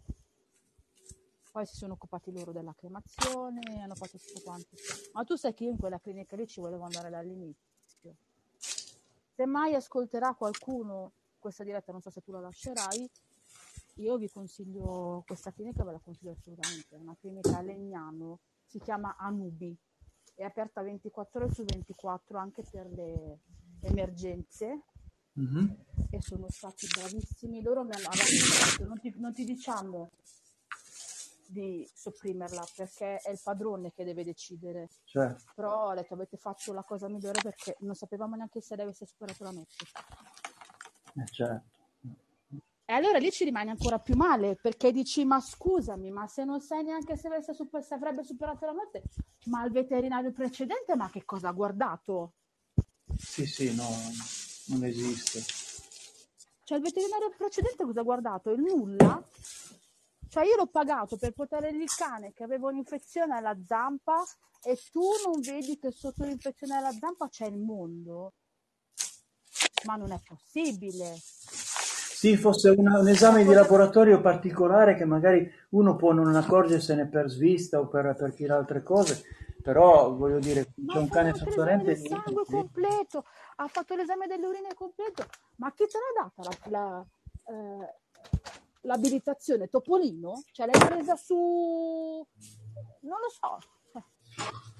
Poi si sono occupati loro della cremazione, hanno fatto tutto quanto. Ma tu sai che io in quella clinica lì ci volevo andare dall'inizio. Se mai ascolterà qualcuno questa diretta, non so se tu la lascerai, io vi consiglio questa clinica, ve la consiglio assolutamente. È una clinica a Legnano, si chiama Anubi, è aperta 24 ore su 24 anche per le emergenze Mhm. e sono stati bravissimi. Loro mi hanno detto non ti, non ti diciamo di sopprimerla perché è il padrone che deve decidere. Certo. Però ho detto avete fatto la cosa migliore perché non sapevamo neanche se lei avesse superato la notte. Eh, certo. E allora lì ci rimane ancora più male perché dici: Ma scusami, ma se non sai neanche se, avesse super- se avrebbe superato la notte, ma il veterinario precedente, ma che cosa ha guardato? Sì, sì, no, non esiste. Cioè, il veterinario precedente cosa ha guardato? Il nulla? Cioè, io l'ho pagato per portare il cane che aveva un'infezione alla zampa e tu non vedi che sotto l'infezione alla zampa c'è il mondo? Ma non è possibile. Sì, fosse una- un esame di laboratorio particolare che magari uno può non accorgersene per svista o per, per chi altre cose, però voglio dire, Ma c'è un cane sangue sì. completo, ha fatto l'esame delle urine completo. Ma chi te l'ha data la, la, eh, l'abilitazione? Topolino? Cioè l'hai presa su... Non lo so.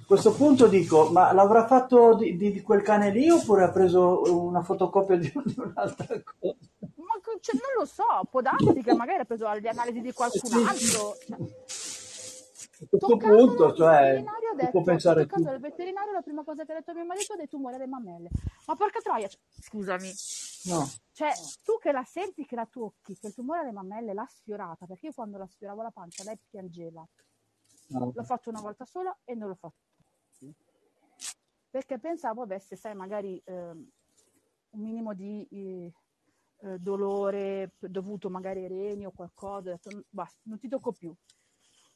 A questo punto dico, ma l'avrà fatto di, di- di quel cane lì oppure ha preso una fotocopia di, di un'altra cosa? ma cioè, non lo so, può darsi che magari ha preso le analisi di qualcun altro. Cioè, A questo punto, cioè, si può detto, pensare toccando tutto. il veterinario, la prima cosa che ha detto a mio marito è dei tumori alle mammelle. Ma porca troia, cioè, scusami, No, cioè tu che la senti che la tocchi, che il tumore alle mammelle l'ha sfiorata, perché io quando la sfioravo la pancia lei piangeva. no. L'ho fatto una volta sola e non l'ho fatto più. Perché pensavo avesse, sai, magari ehm, un minimo di eh, eh, dolore dovuto magari ai reni o qualcosa. Ho detto, "N- basta, non ti tocco più.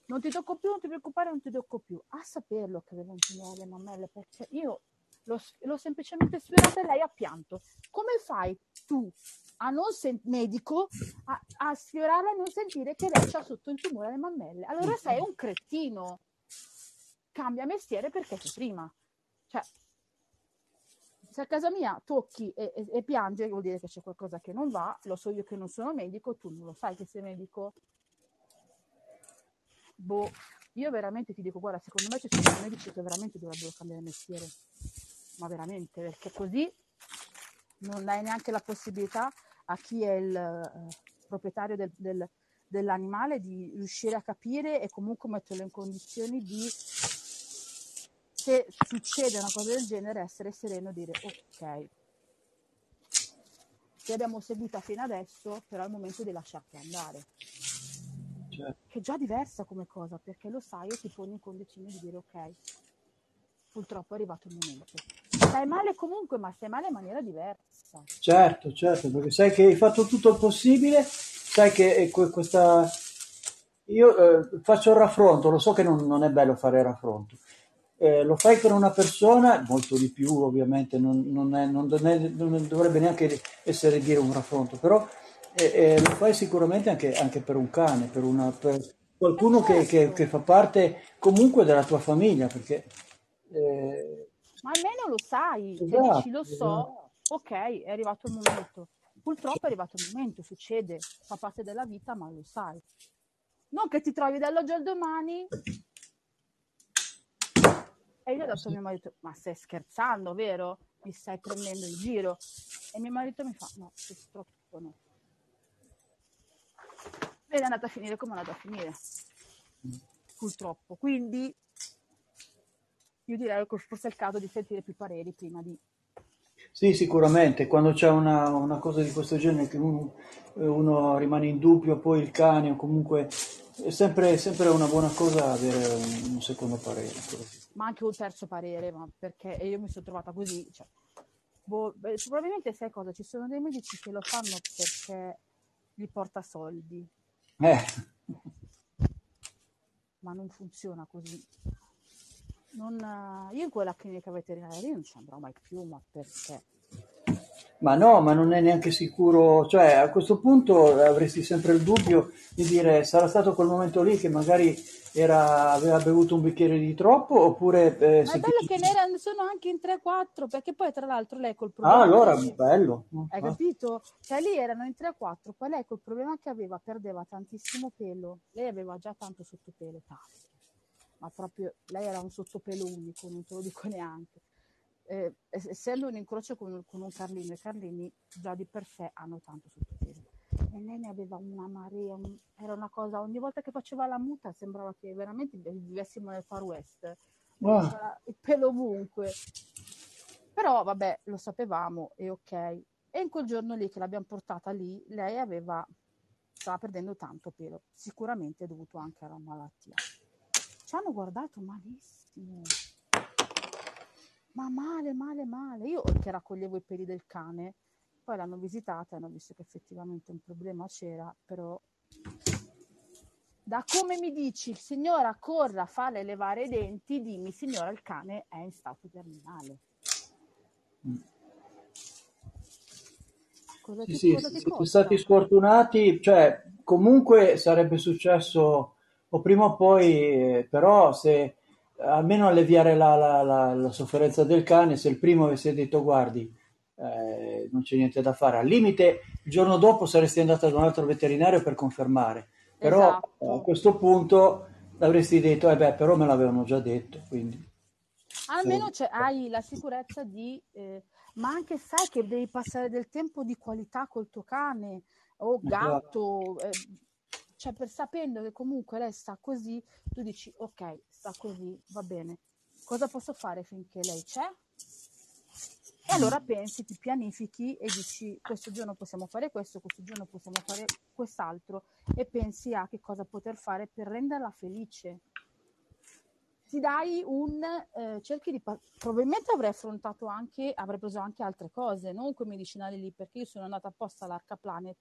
Non ti tocco più, non ti preoccupare, non ti tocco più. A saperlo che avevo un tumore alle mammelle, perché io l'ho, l'ho semplicemente sfiorata e lei ha pianto. Come fai tu a non sen- medico a, a sfiorarla e non sentire che lei ha sotto il tumore alle mammelle? Allora sei un cretino. Cambia mestiere perché sei prima. Cioè, se a casa mia tocchi e, e, e piange, vuol dire che c'è qualcosa che non va. Lo so io che non sono medico, tu non lo sai che sei medico. Boh, io veramente ti dico, guarda, secondo me ci sono dei medici che veramente dovrebbero cambiare mestiere, ma veramente, perché così non dai neanche la possibilità a chi è il eh, proprietario del- del- dell'animale di riuscire a capire e comunque metterlo in condizioni di, se succede una cosa del genere, essere sereno e dire ok, ti abbiamo seguita fino adesso, però è il momento di lasciarti andare Cioè, che è già diversa come cosa, perché lo sai e ti poni in condizione di dire ok, purtroppo è arrivato il momento. Stai male comunque, ma stai male in maniera diversa. certo, certo, perché sai che hai fatto tutto il possibile, sai che que- questa... Io eh, faccio il raffronto, lo so che non, non è bello fare il raffronto. Eh, lo fai per una persona, molto di più ovviamente, non, non è- non dov- non dovrebbe neanche essere dire un raffronto, però eh, eh, lo fai sicuramente anche, anche per un cane, per, una, per qualcuno che, che- che fa parte comunque della tua famiglia, perché eh, ma almeno lo sai, cioè esatto, dici lo esatto. so, ok, è arrivato il momento. Purtroppo è arrivato il momento, succede, fa parte della vita, ma lo sai. Non che ti trovi dall'oggi al domani e io ho detto a mio marito, ma stai scherzando, vero? Mi stai prendendo in giro? E mio marito mi fa, no, purtroppo no. Ed è andata a finire come è andata a finire, purtroppo. Quindi io direi che forse è il caso di sentire più pareri prima di... Sì, sicuramente, quando c'è una, una cosa di questo genere che uno, uno rimane in dubbio, poi il cane o comunque è sempre, sempre una buona cosa avere un, un secondo parere. ma anche un terzo parere, ma perché io mi sono trovata così. Cioè, boh, probabilmente sai cosa? Ci sono dei medici che lo fanno perché gli porta soldi, Eh, ma non funziona così. Non, io in quella clinica veterinaria non ci andrò mai più, ma perché? Ma no, ma non è neanche sicuro, cioè a questo punto avresti sempre il dubbio di dire sarà stato quel momento lì che magari era- aveva bevuto un bicchiere di troppo oppure eh, Ma è bello che ne erano- sono anche in 3-4, perché poi tra l'altro lei col Ah, problema allora, che- bello. Hai Ah, capito? Cioè lì erano in 3-4, poi lei col problema che aveva perdeva tantissimo pelo, lei aveva già tanto sottopelo, tanto, ma proprio lei era un sottopelo unico, non te lo dico neanche. Eh, ess- essendo un incrocio con, con un Carlino, i Carlini già di per sé hanno tanto sottopelo. E lei ne aveva una marea, un- era una cosa, ogni volta che faceva la muta sembrava che veramente vivessimo nel Far West, C'era il pelo ovunque. Però vabbè, lo sapevamo e ok. E in quel giorno lì che l'abbiamo portata lì, lei aveva, stava perdendo tanto pelo, sicuramente dovuto anche alla malattia. Ci hanno guardato malissimo, ma male, male, male. Io che raccoglievo i peli del cane, poi l'hanno visitata e hanno visto che effettivamente un problema c'era, però da come mi dici, signora, corra, fare levare i denti, dimmi, signora, il cane è in stato terminale. Cosa Sì, ti, sì, cosa ti siete stati sfortunati, cioè comunque sarebbe successo o prima o poi, eh, però se almeno alleviare la, la- la- la sofferenza del cane, se il primo avesse detto guardi, eh, non c'è niente da fare, al limite il giorno dopo saresti andata da un altro veterinario per confermare, però eh, a Esatto. questo punto avresti detto, eh beh, però me l'avevano già detto, quindi Almeno c'è- hai la sicurezza di... eh, ma anche sai che devi passare del tempo di qualità col tuo cane o chiaro. gatto, eh, cioè per sapendo che comunque lei sta così, tu dici ok, sta così, va bene. Cosa posso fare finché lei c'è? E allora pensi, ti pianifichi e dici questo giorno possiamo fare questo, questo giorno possiamo fare quest'altro e pensi a che cosa poter fare per renderla felice. Ti dai un, eh, cerchi di, probabilmente avrei affrontato anche, avrei preso anche altre cose, non quei medicinali lì, perché io sono andata apposta all'Arca Planet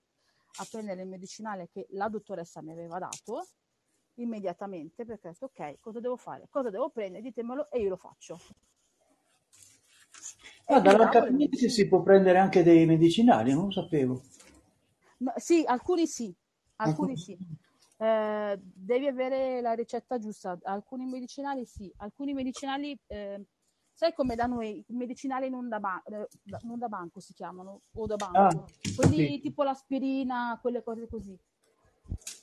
a prendere il medicinale che la dottoressa mi aveva dato immediatamente perché ho detto ok, cosa devo fare? Cosa devo prendere? Ditemelo e io lo faccio. Ah, community medicine. si può prendere anche dei medicinali, non lo sapevo. No, sì, alcuni sì, Alcuni- sì. Eh, devi avere la ricetta giusta. Alcuni medicinali sì, alcuni medicinali, eh, sai come da noi, medicinali non da, ba- eh, non da banco si chiamano, o da Ah, banco, quelli sì. tipo l'aspirina, quelle cose così.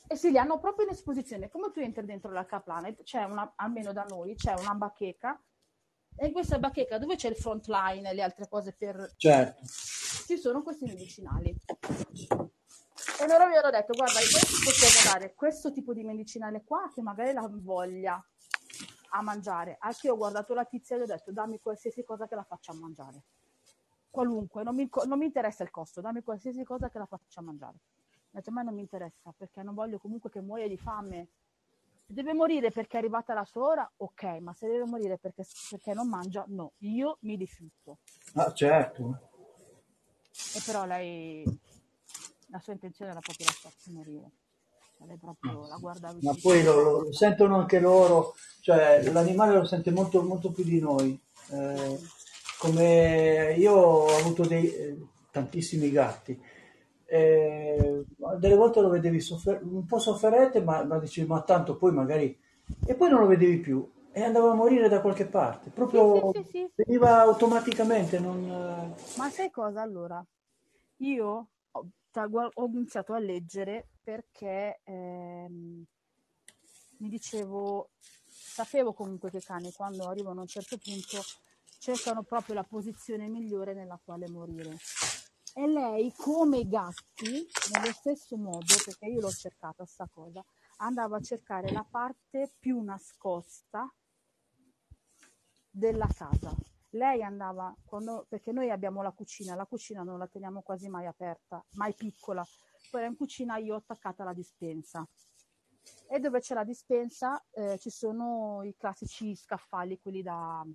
E sì, li hanno proprio in esposizione. Come tu entri dentro la K-Planet, c'è una, almeno da noi, c'è una bacheca, e in questa bacheca dove c'è il frontline e le altre cose per... Certo. ci sono questi medicinali. E loro mi hanno detto, guarda, possiamo dare questo tipo di medicinale qua che magari la voglia a mangiare. Anche io ho guardato la tizia e gli ho detto, dammi qualsiasi cosa che la faccia mangiare. Qualunque, non mi, non mi interessa il costo, dammi qualsiasi cosa che la faccia mangiare. Ho detto, a me non mi interessa perché non voglio comunque che muoia di fame. Se deve morire perché è arrivata la sua ora, ok, ma se deve morire perché, perché non mangia, no, io mi rifiuto. Ah, certo. E però lei, la sua intenzione era proprio lasciarsi morire. Cioè, lei proprio la guardava Ma poi lo, lo- lo sentono anche loro, cioè l'animale lo sente molto, molto più di noi. Eh, come io ho avuto dei, eh, tantissimi gatti, eh, delle volte lo vedevi soffer- un po' sofferente, ma, ma dicevi, ma tanto poi magari... E poi non lo vedevi più e andava a morire da qualche parte, proprio Sì, sì, sì, veniva automaticamente, non... Ma sai cosa allora? Io ho, gua- ho iniziato a leggere perché ehm, mi dicevo, sapevo comunque che i cani quando arrivano a un certo punto cercano proprio la posizione migliore nella quale morire. E lei, come gatti, nello stesso modo, perché io l'ho cercata sta cosa, andava a cercare la parte più nascosta della casa. Lei andava, quando, perché noi abbiamo la cucina, la cucina non la teniamo quasi mai aperta, mai piccola. Poi in cucina io ho attaccata la dispensa. E dove c'è la dispensa eh, ci sono i classici scaffali, quelli da,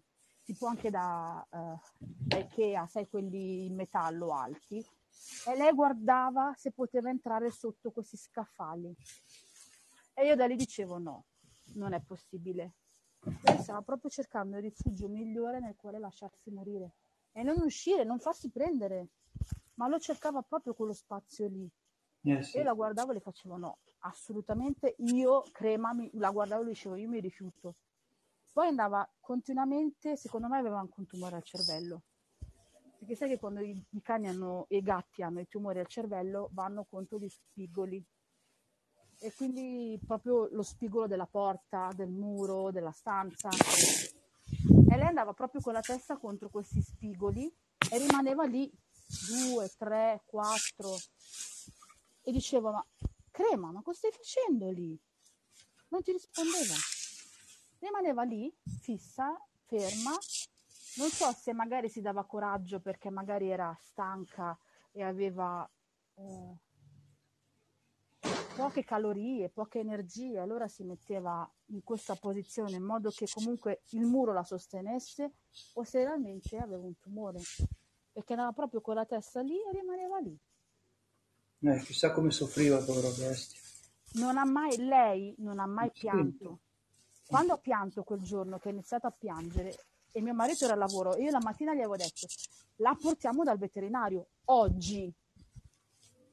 tipo anche da, eh, da Ikea, sai, quelli in metallo alti. E lei guardava se poteva entrare sotto questi scaffali. E io da lì dicevo no, non è possibile. Lei stava proprio cercando il rifugio migliore nel quale lasciarsi morire e non uscire, non farsi prendere, ma lo cercava proprio quello spazio lì. eh sì. Io la guardavo e le facevo no, assolutamente io, crema, mi- la guardavo e le dicevo io mi rifiuto. Poi andava continuamente, secondo me aveva anche un tumore al cervello. Perché sai che quando i, i cani hanno, e i gatti hanno i tumori al cervello vanno contro gli spigoli. E quindi proprio lo spigolo della porta, del muro, della stanza. E lei andava proprio con la testa contro questi spigoli e rimaneva lì due, tre, quattro. E dicevo, ma Crema, ma cosa stai facendo lì? Non ti rispondeva. Rimaneva lì, fissa, ferma. Non so se magari si dava coraggio perché magari era stanca e aveva eh, poche calorie, poche energie, allora si metteva in questa posizione in modo che comunque il muro la sostenesse o se realmente aveva un tumore, perché andava proprio con la testa lì e rimaneva lì. Eh, chissà come soffriva, povera bestia. Non ha mai, lei non ha mai pianto. Quando ha pianto quel giorno che ha iniziato a piangere e mio marito era al lavoro, io la mattina gli avevo detto, la portiamo dal veterinario oggi.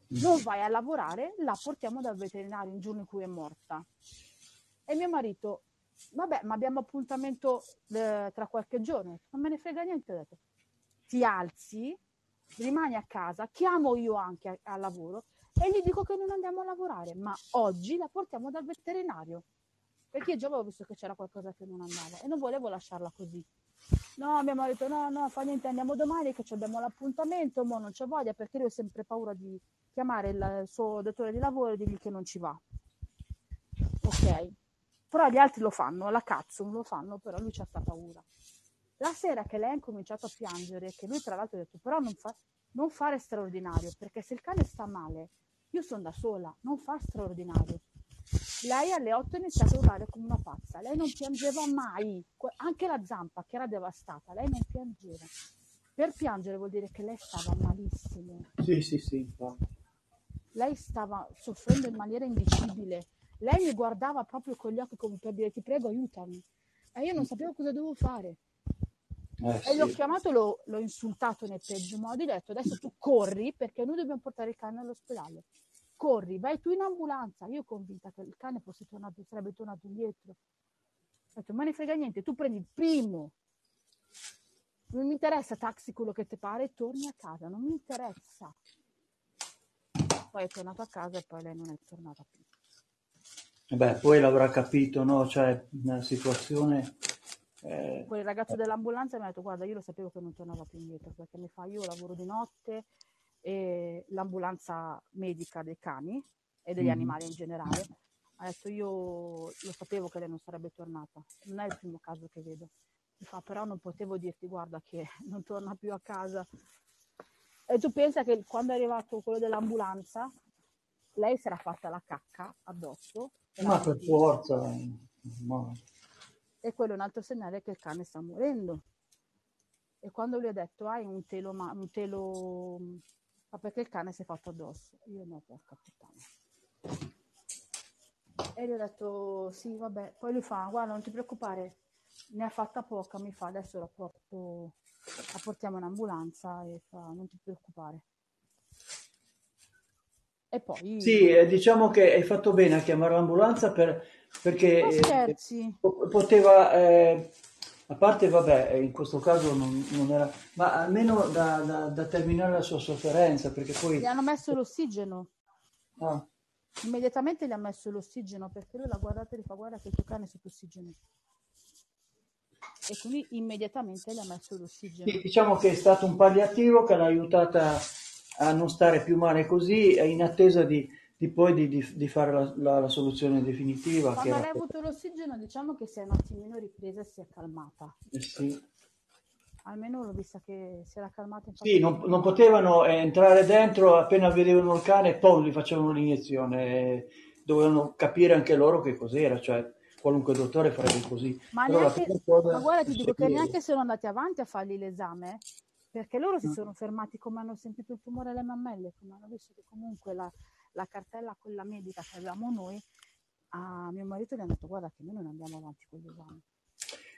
Non vai a lavorare, la portiamo dal veterinario il giorno in cui è morta. E mio marito, vabbè, ma abbiamo appuntamento eh, tra qualche giorno. Non me ne frega niente, ho detto. Ti alzi, rimani a casa, chiamo io anche al lavoro e gli dico che non andiamo a lavorare, ma oggi la portiamo dal veterinario. Perché io già avevo visto che c'era qualcosa che non andava e non volevo lasciarla così. No, abbiamo detto no, no, fa niente, andiamo domani che abbiamo l'appuntamento, mo non c'è voglia perché lui ha sempre paura di chiamare il, suo datore di lavoro e dirgli che non ci va. Ok, però gli altri lo fanno, la cazzo non lo fanno, però lui c'ha sta paura. La sera che lei ha incominciato a piangere, che lui tra l'altro ha detto però non, fa- non fare straordinario, perché se il cane sta male, io sono da sola, non fa straordinario. Lei alle 8 ha iniziato a urlare come una pazza, lei non piangeva mai, anche la zampa che era devastata, lei non piangeva. Per piangere vuol dire che lei stava malissimo, Sì, sì, sì, infatti. lei stava soffrendo in maniera indicibile. Lei mi guardava proprio con gli occhi come per dire ti prego aiutami. E io non sapevo cosa dovevo fare. Eh, E l'ho sì. chiamato, l'ho, l'ho insultato nei peggio modi, gli ho detto adesso tu corri perché noi dobbiamo portare il cane all'ospedale. Corri, vai tu in ambulanza. Io convinta che il cane fosse tornato, sarebbe tornato indietro. Ho detto, ma ne frega niente, tu prendi il primo. Non mi interessa taxi quello che ti pare, torni a casa, non mi interessa. Poi è tornato a casa e poi lei non è tornata più. Beh, poi l'avrà capito, no? Cioè, una situazione... eh, Quel ragazzo dell'ambulanza mi ha detto guarda io lo sapevo che non tornava più indietro perché mi fa io lavoro di notte e l'ambulanza medica dei cani e degli Mhm. animali in generale ha detto io lo sapevo che lei non sarebbe tornata non è il primo caso che vedo mi fa però non potevo dirti guarda che non torna più a casa e tu pensa che quando è arrivato quello dell'ambulanza lei si era fatta la cacca addosso ma per così. forza... ma- e quello è un altro segnale che il cane sta morendo. E quando gli ho detto hai un telo, ma un telo, ma perché il cane si è fatto addosso? Io no, porca puttana. E gli ho detto sì, vabbè. Poi lui fa, guarda, non ti preoccupare, ne ha fatta poca, mi fa, adesso la porto, la portiamo in ambulanza e fa, non ti preoccupare. E poi... Sì, eh, diciamo che hai fatto bene a chiamare l'ambulanza per- perché eh, poteva, eh, a parte, vabbè, eh, in questo caso non, non era, ma almeno da, da- da terminare la sua sofferenza, perché poi... gli hanno messo l'ossigeno. ah, Immediatamente gli ha messo l'ossigeno perché lui l'ha guardato e gli fa guarda che il tuo cane è sotto ossigeno. E quindi immediatamente gli ha messo l'ossigeno. sì, diciamo che è stato un palliativo che l'ha aiutata a non stare più male così, e in attesa di, di poi di, di- di fare la, la- la soluzione definitiva. Che Quando era lei ha avuto l'ossigeno diciamo che si è un attimino ripresa e si è calmata. eh sì. Almeno l'ho vista che si era calmata. Sì, non, non potevano eh, entrare dentro appena vedevano il cane e poi gli facevano l'iniezione. eh, Dovevano capire anche loro che cos'era, cioè qualunque dottore farebbe così. Ma, Però neanche, ma guarda, ti dico che neanche sono andati avanti a fargli l'esame, perché loro si Mm. sono fermati come hanno sentito il tumore alle mammelle, come hanno visto che comunque la, la cartella, quella medica che avevamo noi, a mio marito gli hanno detto guarda che noi non andiamo avanti con l'esame.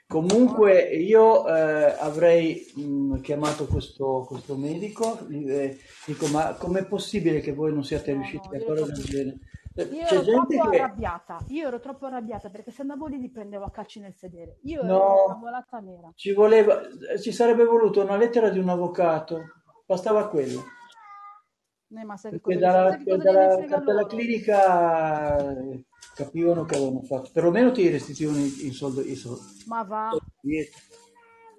Comunque io eh, avrei mh, chiamato questo, questo medico, gli, eh, dico ma com'è possibile che voi non siate No, riusciti no, a fare del genere? Eh, io C'è ero gente troppo che... arrabbiata, io ero troppo arrabbiata perché se andavo lì li prendevo a calci nel sedere. Io ero una No, cavolata nera. ci voleva, eh, ci sarebbe voluto una lettera di un avvocato, bastava quello. Eh, ma sai Perché dalla, dalla loro? clinica eh, capivano che avevano fatto, perlomeno ti restituivano i, soldi, i soldi Ma va, indietro.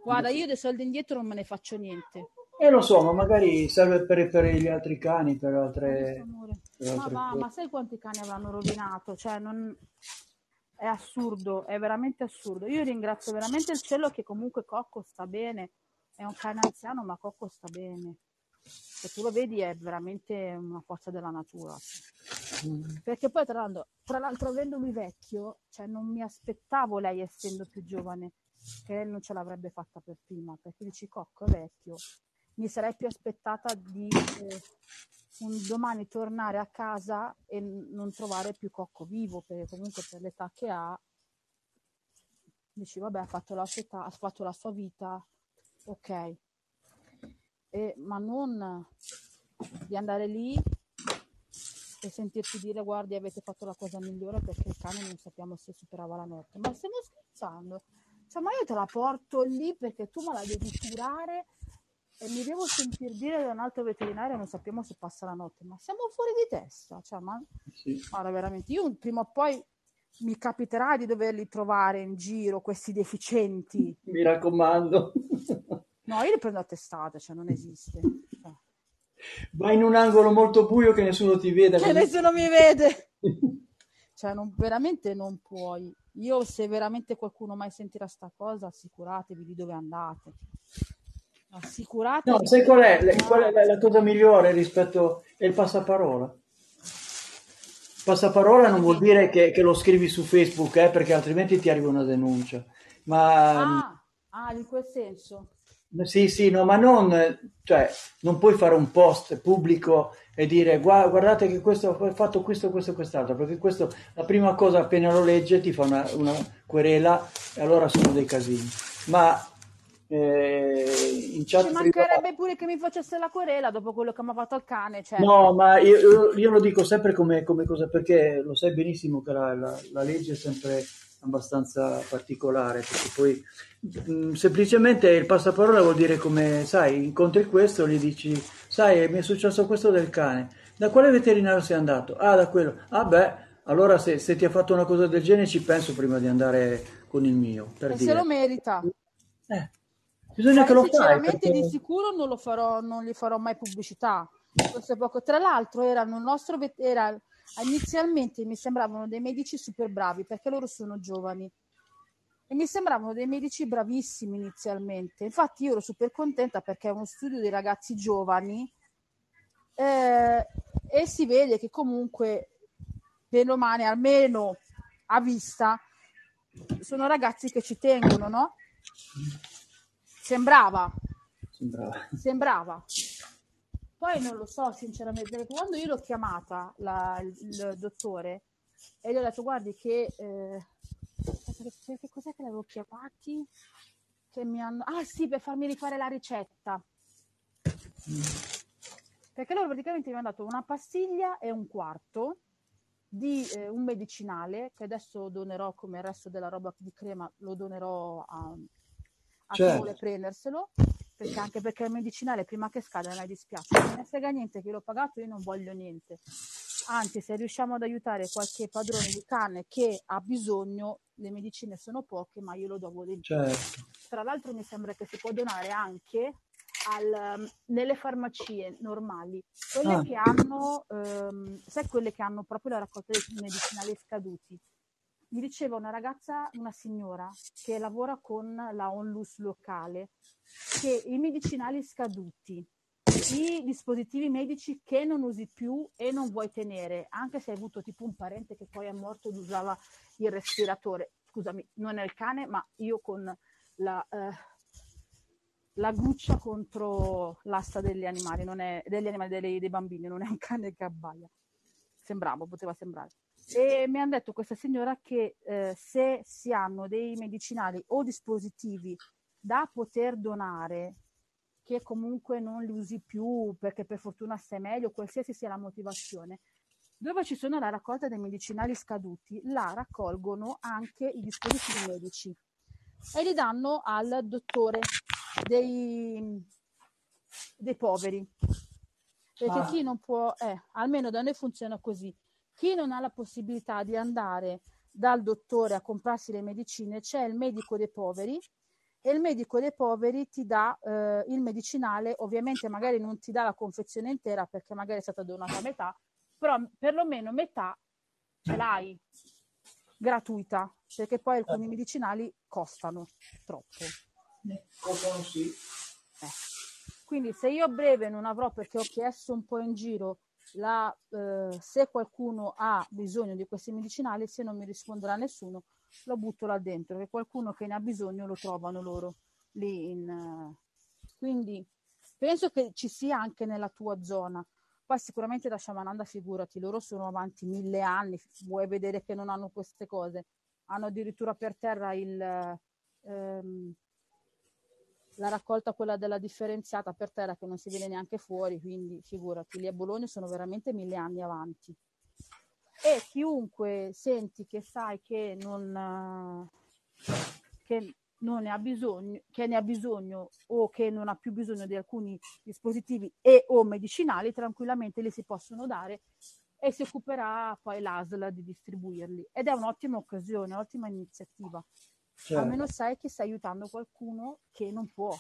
guarda, io dei soldi indietro non me ne faccio niente. E lo so, ma magari serve per, per gli altri cani, per altre, amore. per Ma altre va, cose. ma sai quanti cani avranno rovinato? Cioè, non... è assurdo, è veramente assurdo. Io ringrazio veramente il cielo che comunque Cocco sta bene. È un cane anziano, ma Cocco sta bene. Se tu lo vedi è veramente una forza della natura. Mm. Perché poi tra l'altro, tra l'altro avendo lui vecchio, cioè non mi aspettavo lei essendo più giovane, che non ce l'avrebbe fatta per prima, perché dici Cocco è vecchio. Mi sarei più aspettata di eh, un domani tornare a casa e non trovare più Cocco vivo, perché comunque per l'età che ha, dici vabbè ha fatto la sua età, ha fatto la sua vita, ok. E- ma non di andare lì e sentirti dire guardi avete fatto la cosa migliore perché il cane non sappiamo se superava la notte ma stiamo scherzando cioè ma io te la porto lì perché tu me la devi curare e mi devo sentir dire da un altro veterinario non sappiamo se passa la notte ma siamo fuori di testa cioè ma Sì. guarda veramente io prima o poi mi capiterà di doverli trovare in giro questi deficienti Mi raccomando. No io li prendo a testate cioè non esiste Cioè, Vai in un angolo molto buio che nessuno ti veda. che così- nessuno mi vede Cioè, non- veramente non puoi. Io, se veramente qualcuno mai sentirà sta cosa, assicuratevi di dove andate. Assicuratevi. No, sai qual è? Qual è la, la cosa migliore rispetto è il passaparola? Passaparola non vuol dire che, che lo scrivi su Facebook, eh, perché altrimenti ti arriva una denuncia. Ma Ah, ah, in quel senso. Sì, sì, no, ma non, cioè, non puoi fare un post pubblico e dire "Gua- guardate che questo ho fatto questo, questo e quest'altro, perché questo la prima cosa appena lo legge ti fa una, una querela e allora sono dei casini. Ma eh, in chat Ci privata. mancherebbe pure che mi facesse la querela dopo quello che mi ha fatto al cane. Cioè, No, ma io, io- io lo dico sempre come, come cosa, perché lo sai benissimo che la, la- la legge è sempre abbastanza particolare, perché poi mh, semplicemente il passaparola vuol dire come, sai, incontri questo, gli dici, sai, mi è successo questo del cane, da quale veterinario sei andato? Ah, da quello. Ah, beh, allora se, se ti ha fatto una cosa del genere ci penso prima di andare con il mio, per e se dire. lo merita. Eh, bisogna Ma che lo fai, sinceramente perché... di sicuro non lo farò, non gli farò mai pubblicità. Questo è poco. Tra l'altro il nostro era, inizialmente mi sembravano dei medici super bravi perché loro sono giovani e mi sembravano dei medici bravissimi inizialmente. Infatti io ero super contenta perché è uno studio di ragazzi giovani eh, e si vede che comunque bene o male, almeno a vista, sono ragazzi che ci tengono, no? Sembrava, Sembrava. sembrava. Poi non lo so sinceramente, perché quando io l'ho chiamata la- il, il dottore e gli ho detto guardi che... eh, che cos'è che l'avevo chiamati? Che mi hanno... Ah sì, per farmi rifare la ricetta. Perché loro praticamente mi hanno dato una pastiglia e un quarto di eh, un medicinale che adesso donerò come il resto della roba di crema, lo donerò a, a chi Certo. vuole prenderselo. Perché anche perché il medicinale prima che scada non mi dispiace, non ne frega niente che l'ho pagato, io non voglio niente. Anzi, se riusciamo ad aiutare qualche padrone di cane che ha bisogno, le medicine sono poche, ma io lo do volentieri. Certo. Tra l'altro mi sembra che si può donare anche al- nelle farmacie normali, quelle Ah. che hanno, ehm, sai quelle che hanno proprio la raccolta dei medicinali scaduti. Mi diceva una ragazza, una signora che lavora con la Onlus locale, che i medicinali scaduti, i dispositivi medici che non usi più e non vuoi tenere, anche se hai avuto tipo un parente che poi è morto ed usava il respiratore. Scusami, non è il cane, ma io con la, eh, la guccia contro l'asta degli animali, non è, degli animali, dei, dei bambini, non è un cane che abbaia. Sembrava, poteva sembrare. E mi hanno detto questa signora che eh, se si hanno dei medicinali o dispositivi da poter donare, che comunque non li usi più perché per fortuna stai meglio, qualsiasi sia la motivazione, dove ci sono la raccolta dei medicinali scaduti, là raccolgono anche i dispositivi medici e li danno al dottore dei, dei poveri. Perché Ah. chi non può, eh, almeno da noi funziona così, chi non ha la possibilità di andare dal dottore a comprarsi le medicine, c'è il medico dei poveri e il medico dei poveri ti dà eh, il medicinale, ovviamente magari non ti dà la confezione intera perché magari è stata donata a metà, però perlomeno metà ce l'hai gratuita, perché poi alcuni medicinali costano troppo. Costano sì. Eh. Quindi se io a breve non avrò, perché ho chiesto un po' in giro, la, eh, se qualcuno ha bisogno di questi medicinali, se non mi risponderà nessuno, lo butto là dentro, che qualcuno che ne ha bisogno lo trovano loro lì. In, eh. Quindi penso che ci sia anche nella tua zona. Poi sicuramente da Shamananda, figurati, loro sono avanti mille anni, vuoi vedere che non hanno queste cose. Hanno addirittura per terra il, ehm, la raccolta quella della differenziata per terra che non si vede neanche fuori, quindi figurati, lì a Bologna sono veramente mille anni avanti. E chiunque senti che sai che non, che non ne ha bisogno, che ne ha bisogno o che non ha più bisogno di alcuni dispositivi e o medicinali, tranquillamente li si possono dare e si occuperà poi l'ASL di distribuirli. Ed è un'ottima occasione, un'ottima iniziativa Certo. almeno sai che stai aiutando qualcuno che non può.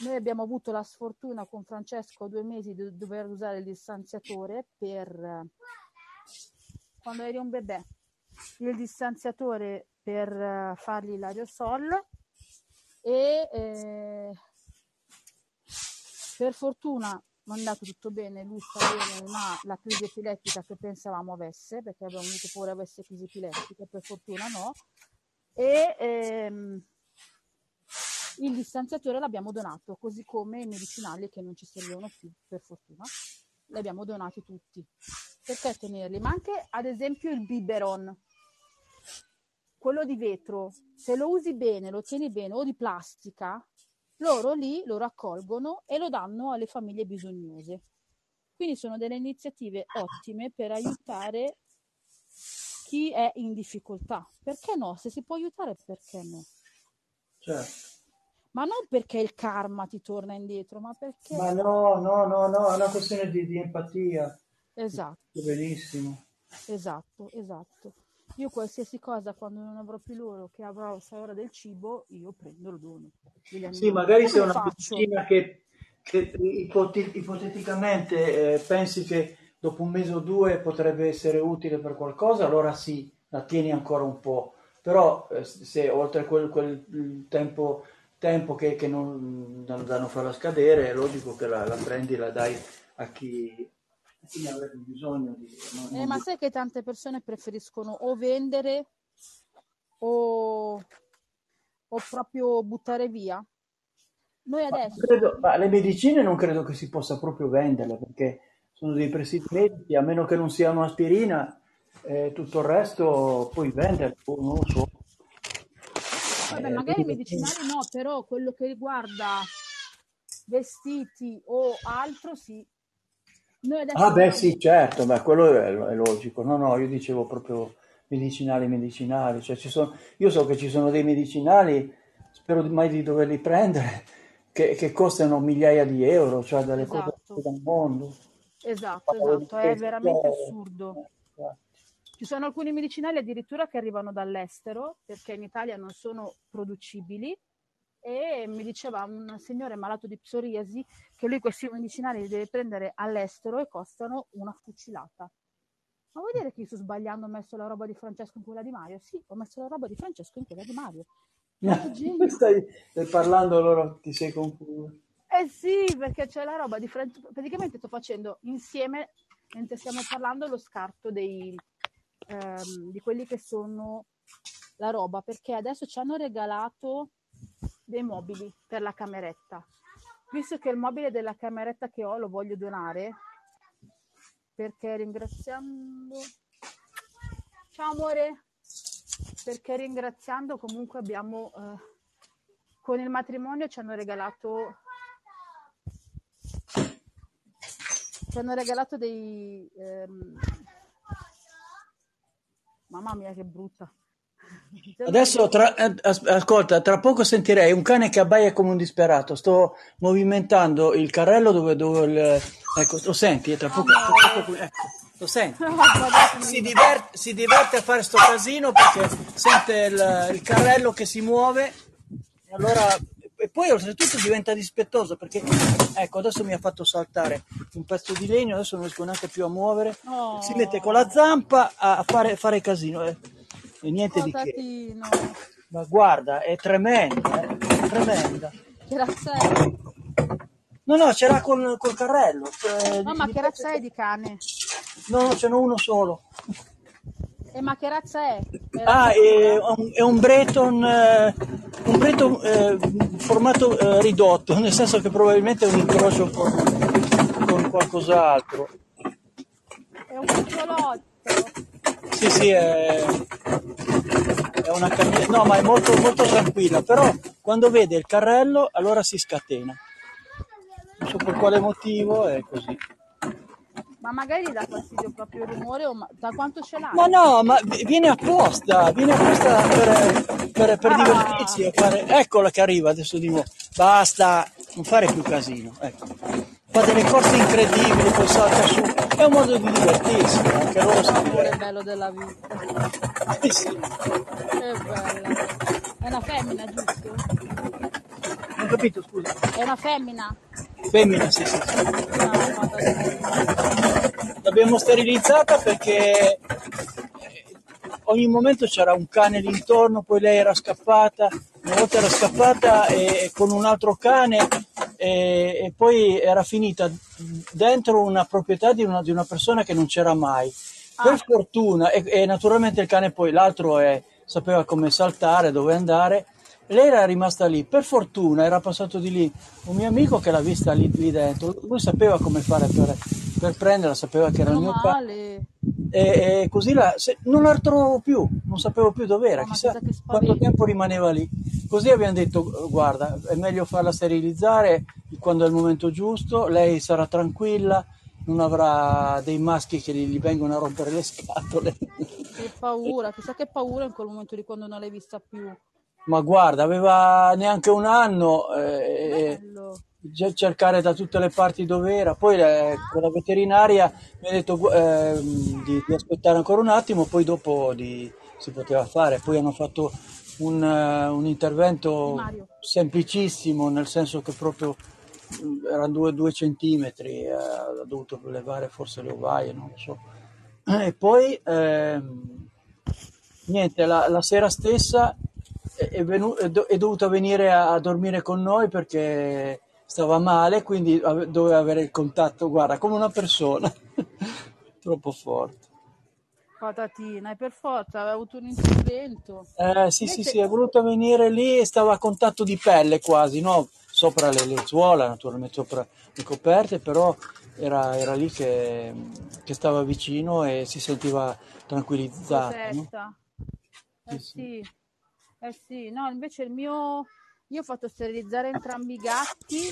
Noi abbiamo avuto la sfortuna con Francesco due mesi di dover usare il distanziatore per quando eri un bebè, il distanziatore per eh, fargli l'aerosol e eh, per fortuna mi è andato tutto bene, lui sta bene, non ha la crisi epilettica che pensavamo avesse, perché avevamo avuto paura avesse crisi epilettiche, per fortuna no e ehm, il distanziatore l'abbiamo donato, così come i medicinali che non ci servivano più, per fortuna, li abbiamo donati tutti. Perché tenerli? Ma anche ad esempio il biberon. quello di vetro, se lo usi bene, lo tieni bene, o di plastica, loro lì lo raccolgono e lo danno alle famiglie bisognose. Quindi sono delle iniziative ottime per aiutare chi è in difficoltà. Perché no? Se si può aiutare, perché no? Certo. Ma non perché il karma ti torna indietro, ma perché... Ma no, no, no, no, è una questione di, di empatia. Esatto, Benissimo. esatto, esatto. Io qualsiasi cosa, quando non avrò più loro, che avrò ora del cibo, io prendo lo dono. Sì, magari se una faccio? medicina che, che ipoteticamente eh, pensi che dopo un mese o due potrebbe essere utile per qualcosa, allora sì, la tieni ancora un po'. Però eh, se oltre quel, quel tempo, tempo che, che non, da non farla scadere, è logico che la, la prendi la dai a chi, ne avrebbe bisogno. Di, non- Eh, ma di- sai che tante persone preferiscono o vendere o, o proprio buttare via? Noi Ma, adesso, credo- ma le medicine non credo che si possa proprio venderle perché sono dei presidi medici, a meno che non sia un'aspirina, eh, tutto il resto puoi venderle, o non lo so. vabbè, Eh, magari i medicinali no, però quello che riguarda vestiti o altro, sì. Ah, beh, sì, certo, beh, quello è, è logico. No, no, io dicevo proprio medicinali, medicinali. Cioè, ci sono, io so che ci sono dei medicinali, spero mai di doverli prendere, che, che costano migliaia di euro, cioè cose Esatto. dal mondo. Esatto, esatto, è veramente assurdo. Ci sono alcuni medicinali addirittura che arrivano dall'estero perché in Italia non sono producibili e mi diceva un signore malato di psoriasi che lui questi medicinali li deve prendere all'estero e costano una fucilata. Ma vuol dire che io sto sbagliando, ho messo la roba di Francesco in quella di Mario? Sì, ho messo la roba di Francesco in quella di Mario. Ma! Stai, stai parlando, allora ti sei confuso. Eh sì, perché c'è la roba di Francesco. Praticamente sto facendo insieme, mentre stiamo parlando, lo scarto dei, ehm, di quelli che sono la roba, perché adesso ci hanno regalato dei mobili per la cameretta. Visto che il mobile della cameretta che ho lo voglio donare, perché ringraziando... Ciao amore! Perché ringraziando comunque abbiamo... eh, con il matrimonio ci hanno regalato ci hanno regalato dei ehm, mamma mia che brutta Adesso, tra- eh, as- ascolta, tra poco sentirei un cane che abbaia come un disperato. Sto movimentando il carrello dove, dove il... Ecco, lo senti? Tra poco, tra poco- ecco, lo senti? Si diverte, si diverte a fare sto casino perché sente il, il carrello che si muove e allora poi oltretutto diventa dispettoso perché ecco adesso mi ha fatto saltare un pezzo di legno adesso non riesco neanche più a muovere Oh. si mette con la zampa a fare, fare casino eh. e niente di che ma guarda è tremenda eh, è tremenda che razza no no ce l'ha col, col carrello cioè, no ma che razza è di cane? no no ce n'è uno solo e ma che razza è? È Ah, razza è pura? un, è un Breton, eh, un Breton eh, formato eh, ridotto, nel senso che probabilmente è un incrocio con, con qualcos'altro. è un cucciolotto Sì, sì, è, è una cagnetta, no, ma è molto, molto tranquilla, però quando vede il carrello allora si scatena. Non so per quale motivo è così. Ma magari gli dà fastidio proprio il rumore o ma- da quanto ce l'hai? Ma no, ma vi- viene apposta, viene apposta per, per, per Ah. divertirsi. fare... Eccola che arriva adesso di nuovo. Basta, non fare più casino. Ecco. Fa delle corse incredibili, poi salta su. È un modo di divertirsi, anche loro l'amore divertono. bello della vita Eh sì, che bella è una femmina giusto? non capito, scusa. è una femmina? Femmina, sì, sì. L'abbiamo sterilizzata perché eh, ogni momento c'era un cane lì intorno, poi lei era scappata, una volta era scappata e, con un altro cane e, e poi era finita dentro una proprietà di una, di una persona che non c'era mai. Per Ah. fortuna, e, e naturalmente il cane poi, l'altro è- sapeva come saltare, dove andare, lei era rimasta lì. Per fortuna era passato di lì un mio amico che l'ha vista lì, lì dentro. Lui sapeva come fare per, per prenderla, sapeva che era il mio male e, e così la, se- non la trovo più, non sapevo più dove era, No, chissà quanto tempo rimaneva lì. Così abbiamo detto, guarda, è meglio farla sterilizzare quando è il momento giusto, lei sarà tranquilla, non avrà dei maschi che gli, gli vengono a rompere le scatole. Che paura, chissà che paura in quel momento di quando non l'hai vista più. Ma guarda, aveva neanche un anno, eh, Bello. già cercare da tutte le parti dove era. Poi eh, con la veterinaria mi ha detto ehm, di, di aspettare ancora un attimo, poi dopo di- si poteva fare. Poi hanno fatto un, eh, un intervento Mario. semplicissimo, nel senso che proprio mm, erano due, due centimetri, eh, ha dovuto levare forse le ovaie, non lo so. E poi ehm, niente, la, la sera stessa è, è venu- è do- è dovuta venire a, a dormire con noi perché stava male, quindi ave- doveva avere il contatto, guarda, come una persona, troppo forte. Patatina, e per forza aveva avuto un intervento. Eh, sì, sì, Invece, sì, è voluta venire lì e stava a contatto di pelle quasi, no? Sopra le lenzuola, naturalmente sopra le coperte, però era, era lì che, che stava vicino e si sentiva tranquillizzata, no? Eh sì. sì, eh sì, no, invece il mio... Io ho fatto sterilizzare entrambi i gatti